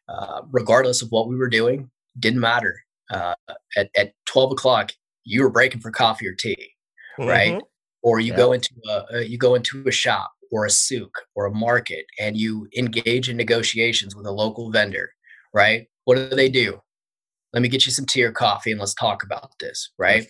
uh, regardless of what we were doing, didn't matter. Uh, at at twelve o'clock, you were breaking for coffee or tea, mm-hmm. right? Or you yeah. go into a you go into a shop or a souk or a market and you engage in negotiations with a local vendor, right? What do they do? Let me get you some tea or coffee and let's talk about this, right?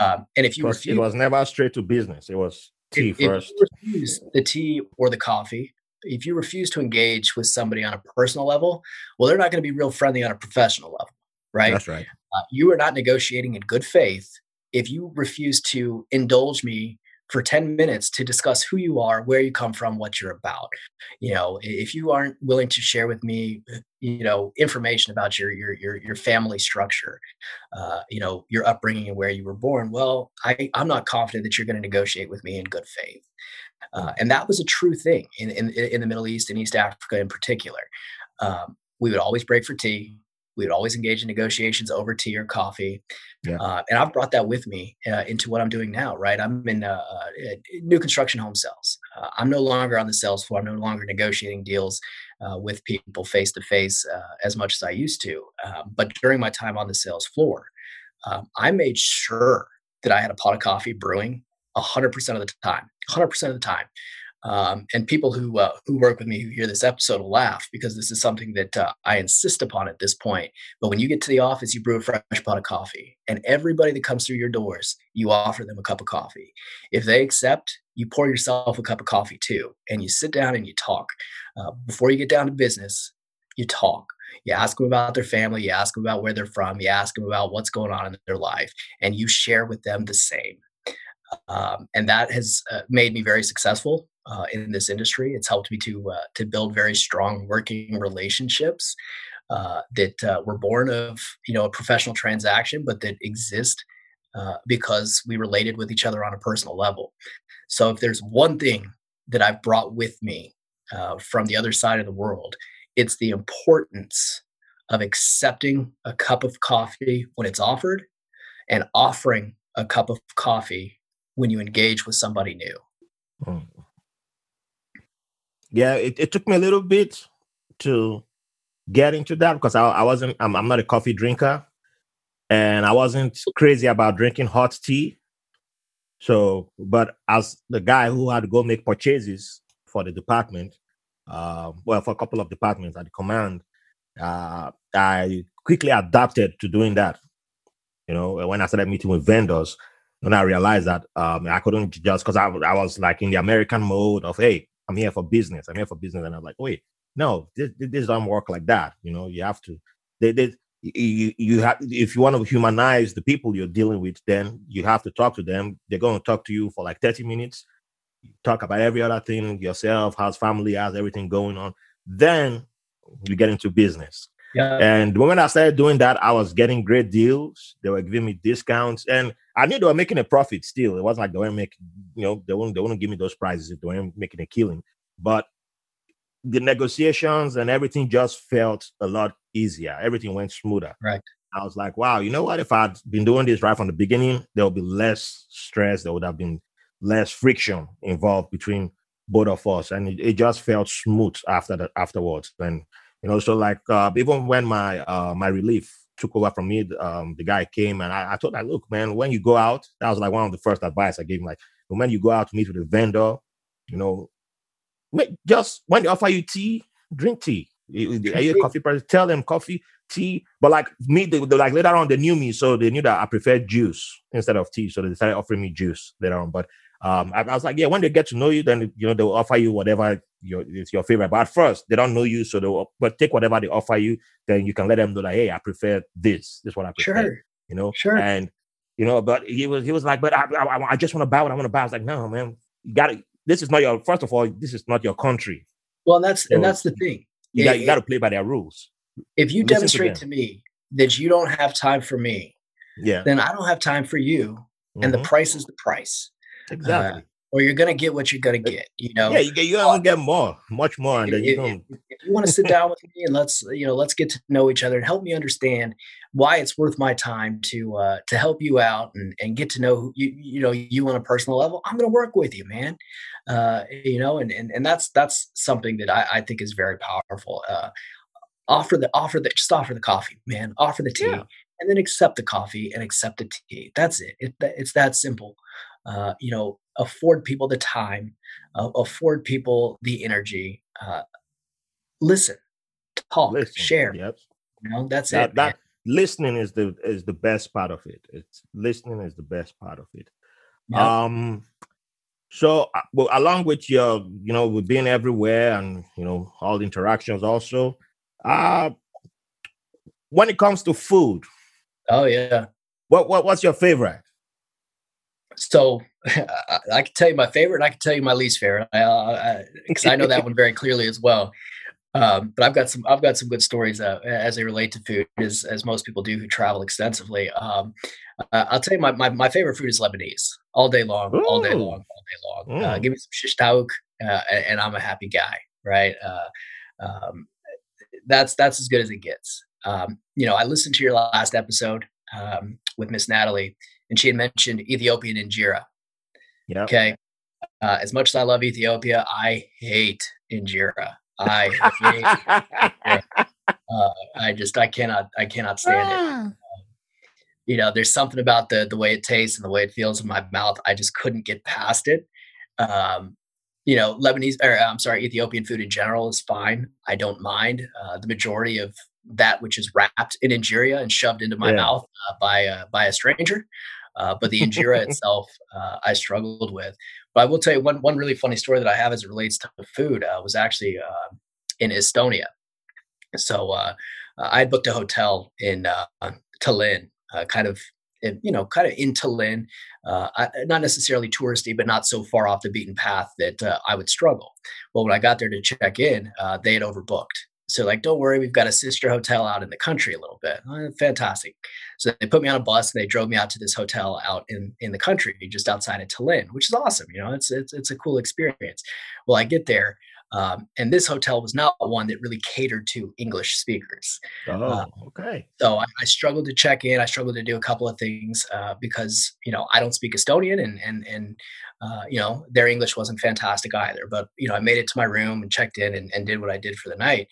Um, and if you refuse, it was never straight to business. It was tea if, first. If you refuse the tea or the coffee, if you refuse to engage with somebody on a personal level, well, they're not going to be real friendly on a professional level, right? That's right. Uh, you are not negotiating in good faith if you refuse to indulge me for 10 minutes to discuss who you are, where you come from, what you're about. You know, if you aren't willing to share with me, uh, you know, information about your your your, your family structure, uh, you know, your upbringing and where you were born, well, I, I'm not confident that you're going to negotiate with me in good faith. Uh, and that was a true thing in, in, in the Middle East and East Africa in particular. Um, we would always break for tea. We would always engage in negotiations over tea or coffee. Yeah. Uh, and I've brought that with me uh, into what I'm doing now, right? I'm in uh, uh new construction home sales. Uh, I'm no longer on the sales floor. I'm no longer negotiating deals uh, with people face to face as much as I used to. Um, but during my time on the sales floor, um, I made sure that I had a pot of coffee brewing 100% of the time, 100% of the time. Um, and people who uh, who work with me who hear this episode will laugh because this is something that uh, I insist upon at this point. But when you get to the office, you brew a fresh pot of coffee, and everybody that comes through your doors, you offer them a cup of coffee. If they accept, you pour yourself a cup of coffee too, and you sit down and you talk. Uh, before you get down to business, you talk. You ask them about their family, you ask them about where they're from, you ask them about what's going on in their life, and you share with them the same. Um, and that has uh, made me very successful uh, in this industry. It's helped me to uh, to build very strong working relationships uh, that uh, were born of you know a professional transaction, but that exist uh, because we related with each other on a personal level. So if there's one thing that I've brought with me from the other side of the world, it's the importance of accepting a cup of coffee when it's offered and offering a cup of coffee when you engage with somebody new. Yeah, it, it took me a little bit to get into that because I, I wasn't, I'm, I'm not a coffee drinker and I wasn't crazy about drinking hot tea. So, but as the guy who had to go make purchases for the department, uh, well, for a couple of departments at the command, uh, I quickly adapted to doing that. You know, when I started meeting with vendors, when I realized that um, I couldn't just because I, I was like in the American mode of hey, I'm here for business. I'm here for business, and I'm like, wait, no, this, this doesn't work like that. You know, you have to. They, they, you, you have if you want to humanize the people you're dealing with, then you have to talk to them. They're going to talk to you for like 30 minutes. Talk about every other thing yourself, how's family, how's everything going on. Then you get into business. Yeah. And when I started doing that, I was getting great deals. They were giving me discounts, and I knew they were making a profit. Still, it wasn't like they weren't making, you know, they wouldn't they wouldn't give me those prizes if they weren't making a killing. But the negotiations and everything just felt a lot easier. Everything went smoother. Right. I was like, wow, you know what? If I'd been doing this right from the beginning, there would be less stress. There would have been less friction involved between both of us, and it, it just felt smooth after that afterwards. And you know so like uh, even when my uh, my relief took over from me um, the guy came and I, I told him look man when you go out that was like one of the first advice i gave him like when you go out to meet with a vendor you know just when they offer you tea drink tea. Are you a coffee person tell them coffee tea but like me they, they, like later on they knew me so they knew that i preferred juice instead of tea so they started offering me juice later on but um, I, I, was like, yeah, when they get to know you, then you know they'll offer you whatever your it's your favorite. But at first, they don't know you, so they'll but take whatever they offer you. Then you can let them know that hey, I prefer this. This is what I prefer. Sure. You know, sure. And you know, but he was he was like, but I I, I just want to buy what I want to buy. I was like, no, man, you got to. This is not your. First of all, this is not your country. Well, that's so and that's the thing. You, got, you got to play by their rules. If you Listen demonstrate to, to, me that you don't have time for me, yeah, then I don't have time for you, and mm-hmm. the price is the price. Exactly. Uh, or you're gonna get what you're gonna get. You know. Yeah, you get you gonna get more, much more, then you if, if, if you want to sit down with me and let's you know let's get to know each other and help me understand why it's worth my time to uh, to help you out and, and get to know you you know you on a personal level. I'm gonna work with you, man. Uh, you know, and and and that's that's something that I, I think is very powerful. Uh, offer the offer the just offer the coffee, man. Offer the tea. Yeah and then accept the coffee and accept the tea. That's it. it it's that simple. Uh, you know, afford people the time, uh, afford people the energy. Uh, listen, talk, listen, share. Yep. You know, that's that, it. That listening is the is the best part of it. It's listening is the best part of it. Yep. Um. So, uh, well, along with your, you know, with being everywhere and you know all the interactions, also, uh, when it comes to food, Oh yeah. What what what's your favorite? So <laughs> I, I can tell you my favorite. and I can tell you my least favorite because I, I, I, know that one very clearly as well. Um, but I've got some I've got some good stories uh, as they relate to food, as as most people do who travel extensively. Um, uh, I'll tell you my, my, my favorite food is Lebanese all day long, Ooh. all day long, all day long. Uh, give me some shish taouk, uh, and, and, I'm a happy guy, right? Uh, um, that's that's as good as it gets. Um, you know, I listened to your last episode um, with Miss Natalie, and she had mentioned Ethiopian injera. Yeah. Okay. Uh, as much as I love Ethiopia, I hate injera. I hate. <laughs> uh, I just I cannot I cannot stand it. Ah. Um, you know, there's something about the the way it tastes and the way it feels in my mouth. I just couldn't get past it. Um, you know, Lebanese or I'm sorry, Ethiopian food in general is fine. I don't mind. Uh, the majority of that which is wrapped in injera and shoved into my yeah. mouth uh, by uh, by a stranger. Uh, but the <laughs> injera itself, uh, I struggled with. But I will tell you one one really funny story that I have as it relates to food uh, was actually uh, in Estonia. So I had booked a hotel in Tallinn, kind of you know, kind of in Tallinn, uh, not necessarily touristy, but not so far off the beaten path that uh, I would struggle. Well, when I got there to check in, uh, they had overbooked. So like, don't worry, we've got a sister hotel out in the country a little bit. Oh, fantastic. So they put me on a bus and they drove me out to this hotel out in in the country, just outside of Tallinn, which is awesome. You know, it's it's it's a cool experience. Well, I get there. Um, and this hotel was not one that really catered to English speakers. Oh, uh, okay. So I, I, struggled to check in. I struggled to do a couple of things uh, because you know I don't speak Estonian, and and and uh, you know their English wasn't fantastic either. But you know I made it to my room and checked in and, and did what I did for the night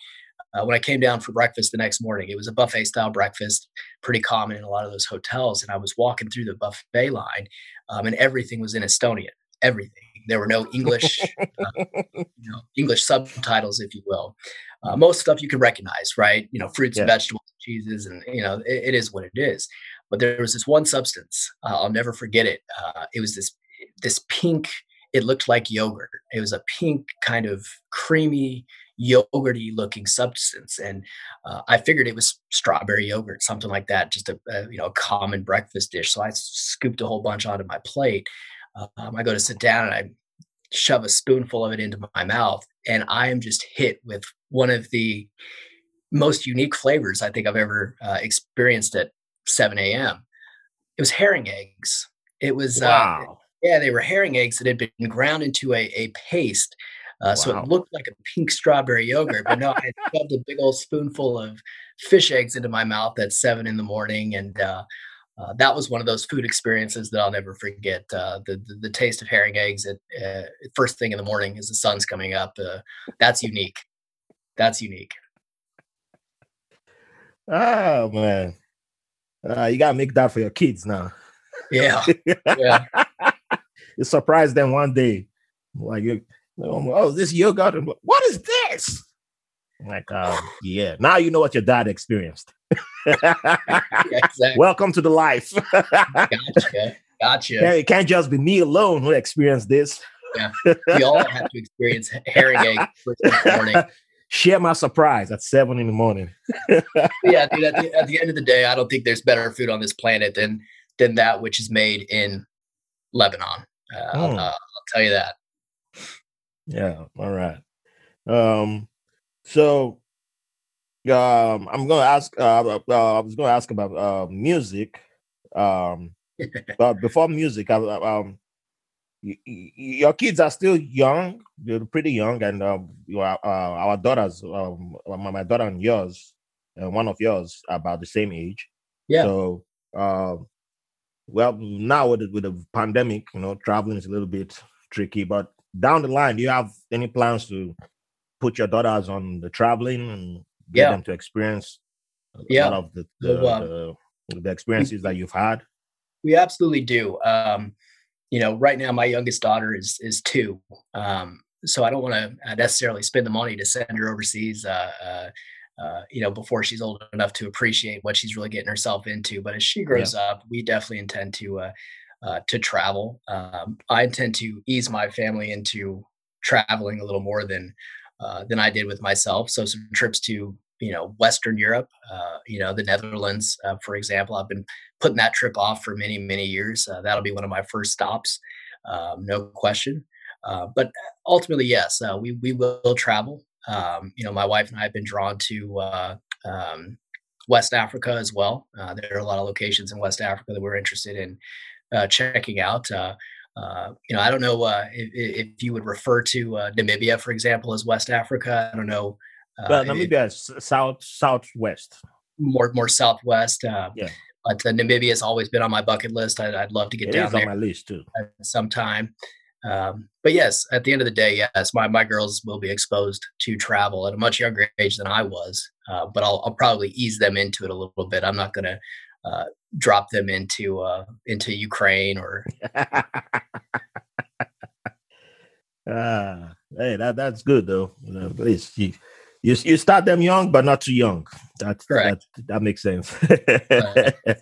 uh, when I came down for breakfast the next morning. It was a buffet style breakfast, pretty common in a lot of those hotels. And I was walking through the buffet line, um, and everything was in Estonian. Everything. There were no English, uh, you know, English subtitles, if you will. Uh, most stuff you can recognize, right? You know, fruits yeah. and vegetables, cheeses, and you know, it, it is what it is. But there was this one substance. Uh, I'll never forget it. Uh, it was this this pink. It looked like yogurt. It was a pink kind of creamy yogurty looking substance and uh, i figured it was strawberry yogurt something like that just a, a, you know a common breakfast dish. So i scooped a whole bunch onto my plate. Um, i go to sit down and i shove a spoonful of it into my mouth and i am just hit with one of the most unique flavors i think i've ever uh, experienced at 7 a.m it was herring eggs. It was uh, wow. Uh, yeah they were herring eggs that had been ground into a, a paste uh, wow. So it looked like a pink strawberry yogurt, but no, I <laughs> shoved a big old spoonful of fish eggs into my mouth at seven in the morning, and uh, uh, that was one of those food experiences that I'll never forget. Uh, the, the, the taste of herring eggs at uh, first thing in the morning as the sun's coming up. Uh, that's unique. That's unique. Oh man, you gotta make that for your kids now. Yeah, <laughs> yeah. you surprise them one day, like you oh, this yogurt. What is this? like, um, <laughs> yeah. Now you know what your dad experienced. exactly. Welcome to the life. gotcha. Gotcha. Yeah, it can't just be me alone who experienced this. Yeah. We all have to experience herring egg first morning. <laughs> Share my surprise at seven in the morning. <laughs> yeah, dude, at the, at the end of the day, I don't think there's better food on this planet than than that which is made in Lebanon. Uh, mm. uh, I'll tell you that. Yeah. All right. Um. So, um, I'm gonna ask. Uh, uh I was gonna ask about uh music. Um, <laughs> but before music, I, um, your kids are still young. They're pretty young, and um, uh, our daughters, um, my daughter and yours, and one of yours, about the same age. Yeah. So, uh, well, now with the, with the pandemic, you know, traveling is a little bit tricky. But down the line, do you have any plans to put your daughters on the traveling and get yeah. them to experience yeah. a lot of the the, so, uh, the, the experiences that you've had? We absolutely do. Um, you know, right now my youngest daughter is is two, um, so I don't want to uh, necessarily spend the money to send her overseas. Uh, uh, uh, you know, before she's old enough to appreciate what she's really getting herself into. But as she grows yeah. up, we definitely intend to uh, uh, to travel. Um, I intend to ease my family into traveling a little more than uh, than I did with myself. So some trips to you know Western Europe, uh, you know the Netherlands, uh, for example. I've been putting that trip off for many many years. Uh, that'll be one of my first stops, um, no question. Uh, but ultimately, yes, uh, we we will travel. Um, you know, my wife and I have been drawn to um, West Africa as well. there are a lot of locations in West Africa that we're interested in checking out. Uh, you know, I don't know uh, if, if, you would refer to uh, Namibia, for example, as West Africa. I don't know well, uh, Namibia is south southwest. More more southwest. Uh, yeah. But uh, Namibia has always been on my bucket list. I'd, I'd love to get it down there. on my list too. Sometime. Um, but yes, at the end of the day, yes, my, my girls will be exposed to travel at a much younger age than I was. Uh, but I'll, I'll probably ease them into it a little bit. I'm not going to uh, drop them into uh, into Ukraine or. <laughs> ah, hey, that that's good though. You know, at least you you you start them young, but not too young. That's correct. That, that makes sense. <laughs>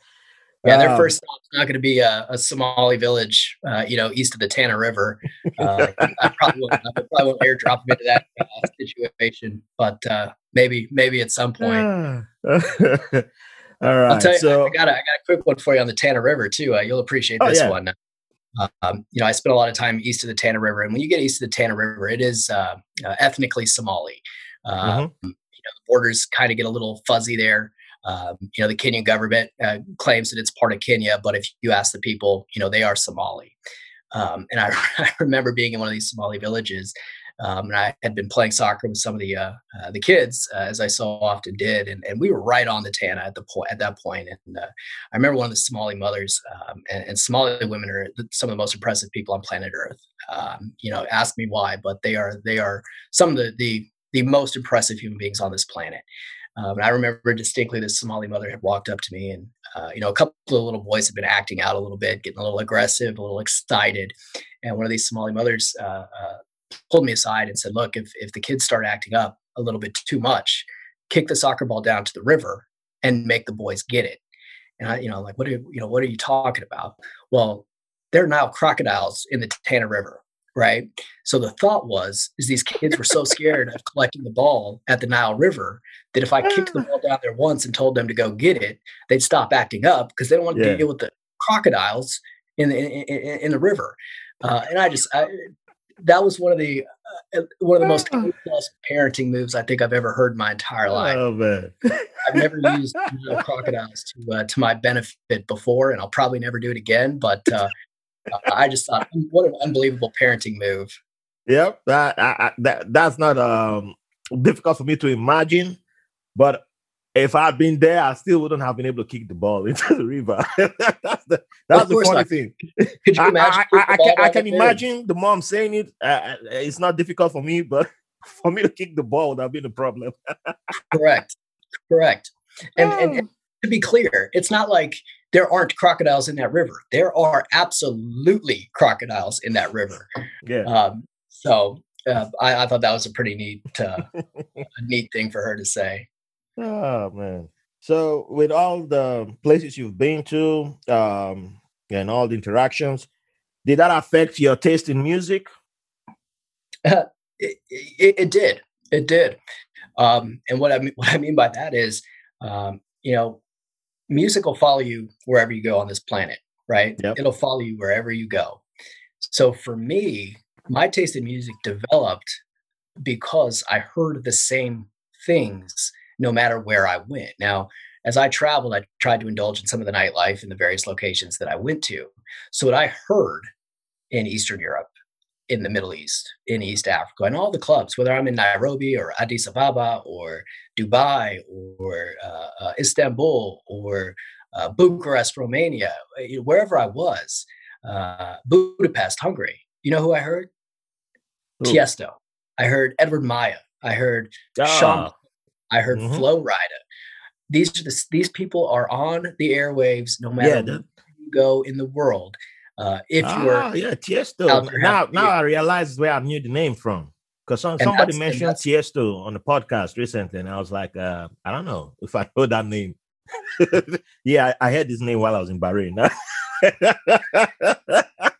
Yeah, their um, first stop's not going to be a, a, Somali village, uh, you know, east of the Tana River. Uh, I probably won't, I probably won't airdrop them into that uh, situation, but uh, maybe maybe at some point. <laughs> All right. I'll tell you, so, I got a, I got a quick one for you on the Tana River too. Uh, you'll appreciate oh, this yeah. one. Um, you know, I spent a lot of time east of the Tana River, and when you get east of the Tana River, it is uh, ethnically Somali. Mm-hmm. Um, you know, the borders kind of get a little fuzzy there. Um, you know, the Kenyan government uh, claims that it's part of Kenya, but if you ask the people, you know, they are Somali. Um, and I, <laughs> I, remember being in one of these Somali villages, um, and I had been playing soccer with some of the uh, uh, the kids, uh, as I so often did, and, and we were right on the Tana at the point at that point. And uh, I remember one of the Somali mothers, um, and, and, Somali women are some of the most impressive people on planet Earth. Um, you know, ask me why, but they are they are some of the the the most impressive human beings on this planet. Um, and I remember distinctly this Somali mother had walked up to me, and uh, you know, a couple of little boys had been acting out a little bit, getting a little aggressive, a little excited. And one of these Somali mothers uh, pulled me aside and said, "Look, if if the kids start acting up a little bit too much, kick the soccer ball down to the river and make the boys get it." And I, you know, like, what are you know, what are you talking about? Well, there are now crocodiles in the Tana River right? So the thought was, is these kids were so scared of collecting the ball at the Nile River that if I kicked the ball down there once and told them to go get it, they'd stop acting up because they don't want to yeah. deal with the crocodiles in the in, in, in the river. Uh, and I just I, that was one of the uh, one of the most parenting moves I think I've ever heard in my entire life. Oh man, I've never <laughs> used you know, crocodiles to uh, to my benefit before, and I'll probably never do it again. But uh, I just thought, what an unbelievable parenting move. Yep, that I, that that's not um difficult for me to imagine, but if I'd been there, I still wouldn't have been able to kick the ball into the river. <laughs> that's the that's the funny not. thing. <laughs> Could you imagine? I, I, I can, I can imagine the mom saying it. Uh, uh, it's not difficult for me, but <laughs> for me to kick the ball would have been a problem. correct, correct. And, and, and to be clear, it's not like there aren't crocodiles in that river. There are absolutely crocodiles in that river. Yeah. Um, so uh, I, I, thought that was a pretty neat, uh, a neat thing for her to say. Oh man! So with all the places you've been to um, and all the interactions, did that affect your taste in music? Uh, it, it, it, did. It did. Um, and what I mean, <laughs> what I mean by that is, um, you know, music will follow you wherever you go on this planet, right? Yep. It'll follow you wherever you go. So for me, my taste in music developed because I heard the same things no matter where I went. Now, as I traveled, I tried to indulge in some of the nightlife in the various locations that I went to. So what I heard in Eastern Europe, in the Middle East, in East Africa, and all the clubs, whether I'm in Nairobi or Addis Ababa or Dubai or uh, uh, Istanbul or uh, Bucharest, Romania, wherever I was, uh, Budapest, Hungary. You know who I heard? Ooh. Tiesto. I heard Edward Maya. I heard oh. Sean. I heard mm-hmm. Flo Rida. These are the, these people are on the airwaves no matter yeah, where you go in the world. Uh, if you're ah, yeah Tiesto. Now now I realize where I knew the name from because some, somebody mentioned Tiesto on the podcast recently, and I was like, uh, I don't know <laughs> if I know that name. <laughs> yeah, I, I heard this name while I was in Bahrain. <laughs>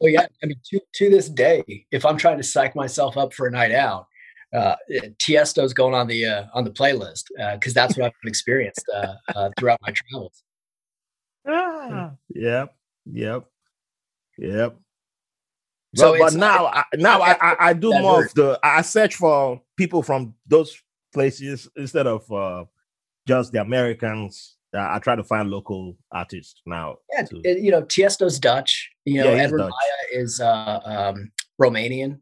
oh yeah, I mean to to this day, if I'm trying to psych myself up for a night out, uh, Tiesto's going on the uh, on the playlist because uh, that's what I've experienced uh, uh, throughout my travels. Ah, yep, yep, yep. So but, but now, I, now I, I, I do more of the I search for people from those places instead of uh, just the Americans. I try to find local artists now. Yeah, to, you know, Tiesto's Dutch. You know, yeah, Edward Dutch. Maya is uh, um, Romanian.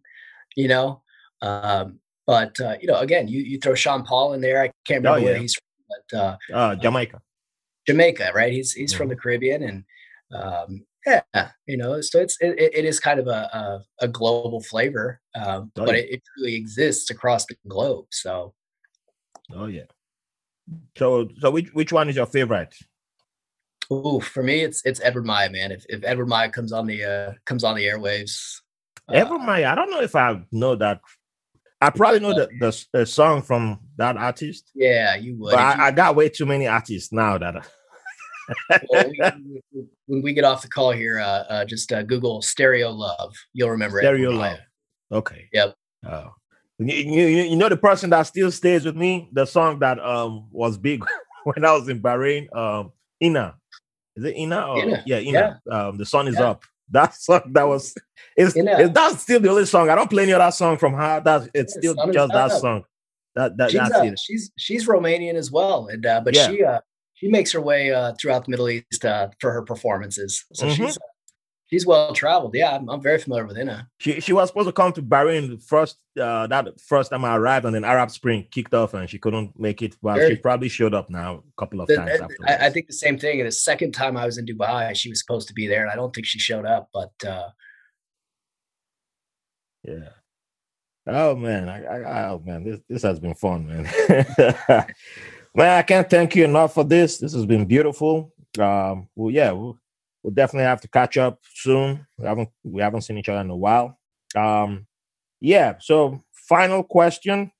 You know, um, but uh, you know, again, you you throw Sean Paul in there. I can't remember oh, yeah. where he's from, but uh, uh, Jamaica. Jamaica, right? He's he's from the Caribbean, and um, yeah, you know, so it's it, it is kind of a a, a global flavor, um, oh, but yeah. it, it truly exists across the globe. So, oh yeah. So so which which one is your favorite? Oh, for me, it's it's Edward Maya, man. If if Edward Maya comes on the uh comes on the airwaves, Edward uh, Maya, I don't know if I know that I probably know the, the, the song from that artist. Yeah, you would. But I, I, got way too many artists now that. well, we, when we get off the call here, uh, uh, just uh, Google "Stereo Love." You'll remember it. "Stereo Love." Okay. Yep. Oh. You, you, you know the person that still stays with me. The song that um was big <laughs> when I was in Bahrain. Um, Inna. Is it Inna? Or, Inna. Yeah, Inna. Yeah. Um, the sun is yeah. up. That song that was it's, it's that's still the only song. I don't play any other song from her. That's it's still just that song. That, that she's, that's uh, it. She's she's Romanian as well, and uh, but yeah. she uh, she makes her way uh, throughout the Middle East uh, for her performances. So mm-hmm. she's uh, she's well traveled. Yeah, I'm, I'm, very familiar with Inna. She she was supposed to come to Bahrain first uh, that first time I arrived, and then Arab Spring kicked off, and she couldn't make it. Well, very, she probably showed up now a couple of the, times. I, I, think the same thing. And the second time I was in Dubai, she was supposed to be there, and I don't think she showed up. But uh, yeah. Oh man, I, I, oh man, this this has been fun, man. <laughs> man, I can't thank you enough for this. This has been beautiful. Um, well, yeah, we'll, we'll definitely have to catch up soon. We haven't we haven't seen each other in a while. Um, yeah. So, final question: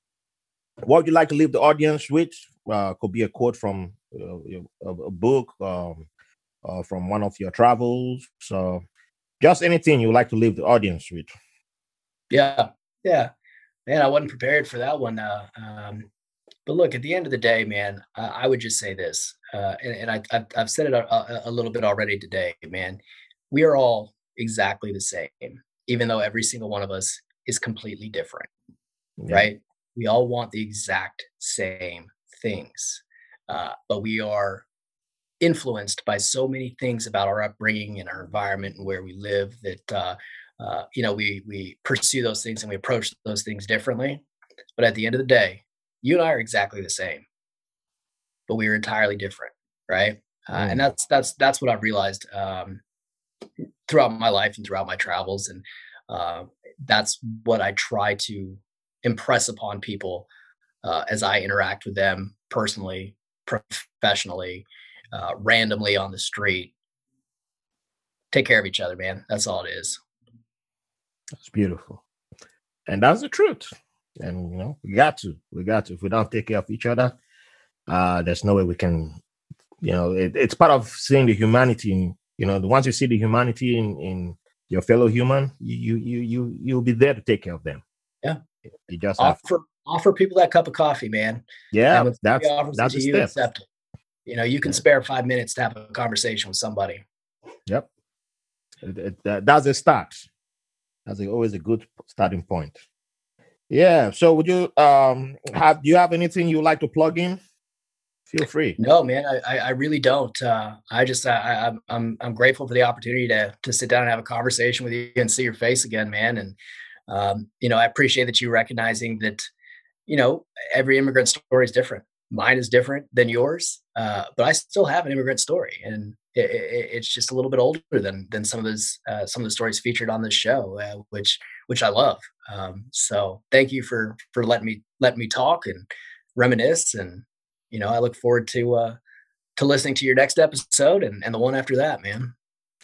What would you like to leave the audience with? Uh, could be a quote from uh, a, a, book, um, uh, from one of your travels. So, just anything you would like to leave the audience with. Yeah, yeah, man, I wasn't prepared for that one. Uh, um, but look, at the end of the day, man, I, I would just say this, uh, and, and I, have I've said it a, a, little bit already today, man. We are all exactly the same, even though every single one of us is completely different, yeah. right? We all want the exact same things, uh, but we are influenced by so many things about our upbringing and our environment and where we live that uh, uh, you know, we we pursue those things and we approach those things differently. But at the end of the day, you and I are exactly the same, but we are entirely different, right? Uh, and mm. that's that's that's what I've realized um, throughout my life and throughout my travels, and uh, that's what I try to impress upon people uh, as I interact with them personally, professionally, uh, randomly on the street. Take care of each other, man. That's all it is. That's beautiful. And that's the truth. And you know, we got to. We got to. If we don't take care of each other, uh, there's no way we can, you know, it, it's part of seeing the humanity in, you know, once you see the humanity in, in your fellow human, you you you you'll be there to take care of them. Yeah. You just offer offer people that cup of coffee, man. Yeah, that's that's you, step. accept it. You know, you can spare five minutes to have a conversation with somebody. Yep. It, it, that, that's a start. That's always a good starting point. Yeah. So would you um have do you have anything you like to plug in? feel free. No, man, I, I really don't. Uh, I just I, am I'm I'm grateful for the opportunity to to sit down and have a conversation with you and see your face again, man. And um, you know, I appreciate that you recognizing that you know every immigrant story is different. Mine is different than yours, uh, but I still have an immigrant story, and it, it, it's just a little bit older than than some of those uh, some of the stories featured on this show, uh, which which I love. Um, so thank you for for letting me let me talk and reminisce and you know, I look forward to uh to listening to your next episode and, and the one after that, man.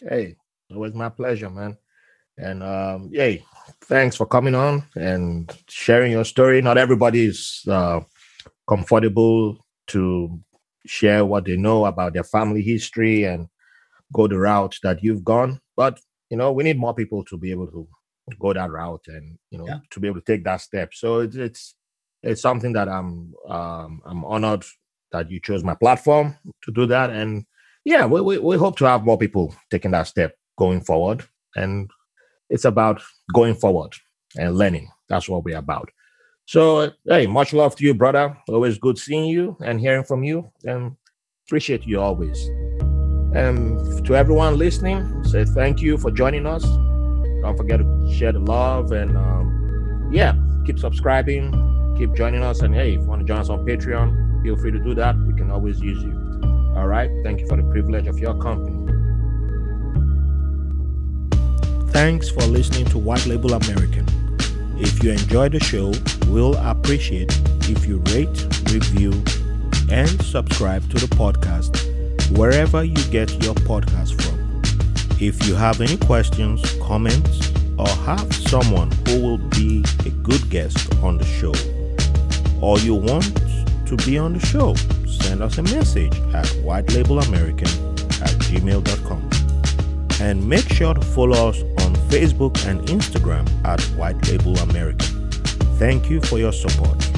Hey, it was my pleasure, man. And um, yay, thanks for coming on and sharing your story. Not everybody is uh, comfortable to share what they know about their family history and go the route that you've gone. But you know, we need more people to be able to go that route and you know yeah. to be able to take that step. So it's it's it's something that I'm um, I'm honored that you chose my platform to do that. And yeah, we, we, we hope to have more people taking that step going forward. And it's about going forward and learning. That's what we're about. So, hey, much love to you, brother. Always good seeing you and hearing from you. And appreciate you always. And to everyone listening, say thank you for joining us. Don't forget to share the love and um, yeah, keep subscribing, keep joining us. And hey, if you want to join us on Patreon, feel free to do that. We can always use you. All right. Thank you for the privilege of your company. Thanks for listening to White Label American. If you enjoy the show, we'll appreciate if you rate, review, and subscribe to the podcast wherever you get your podcast from. If you have any questions, comments, or have someone who will be a good guest on the show, or you want to be on the show, send us a message at whitelabelamerican at gmail.com. And make sure to follow us on Facebook and Instagram at White Label American. Thank you for your support.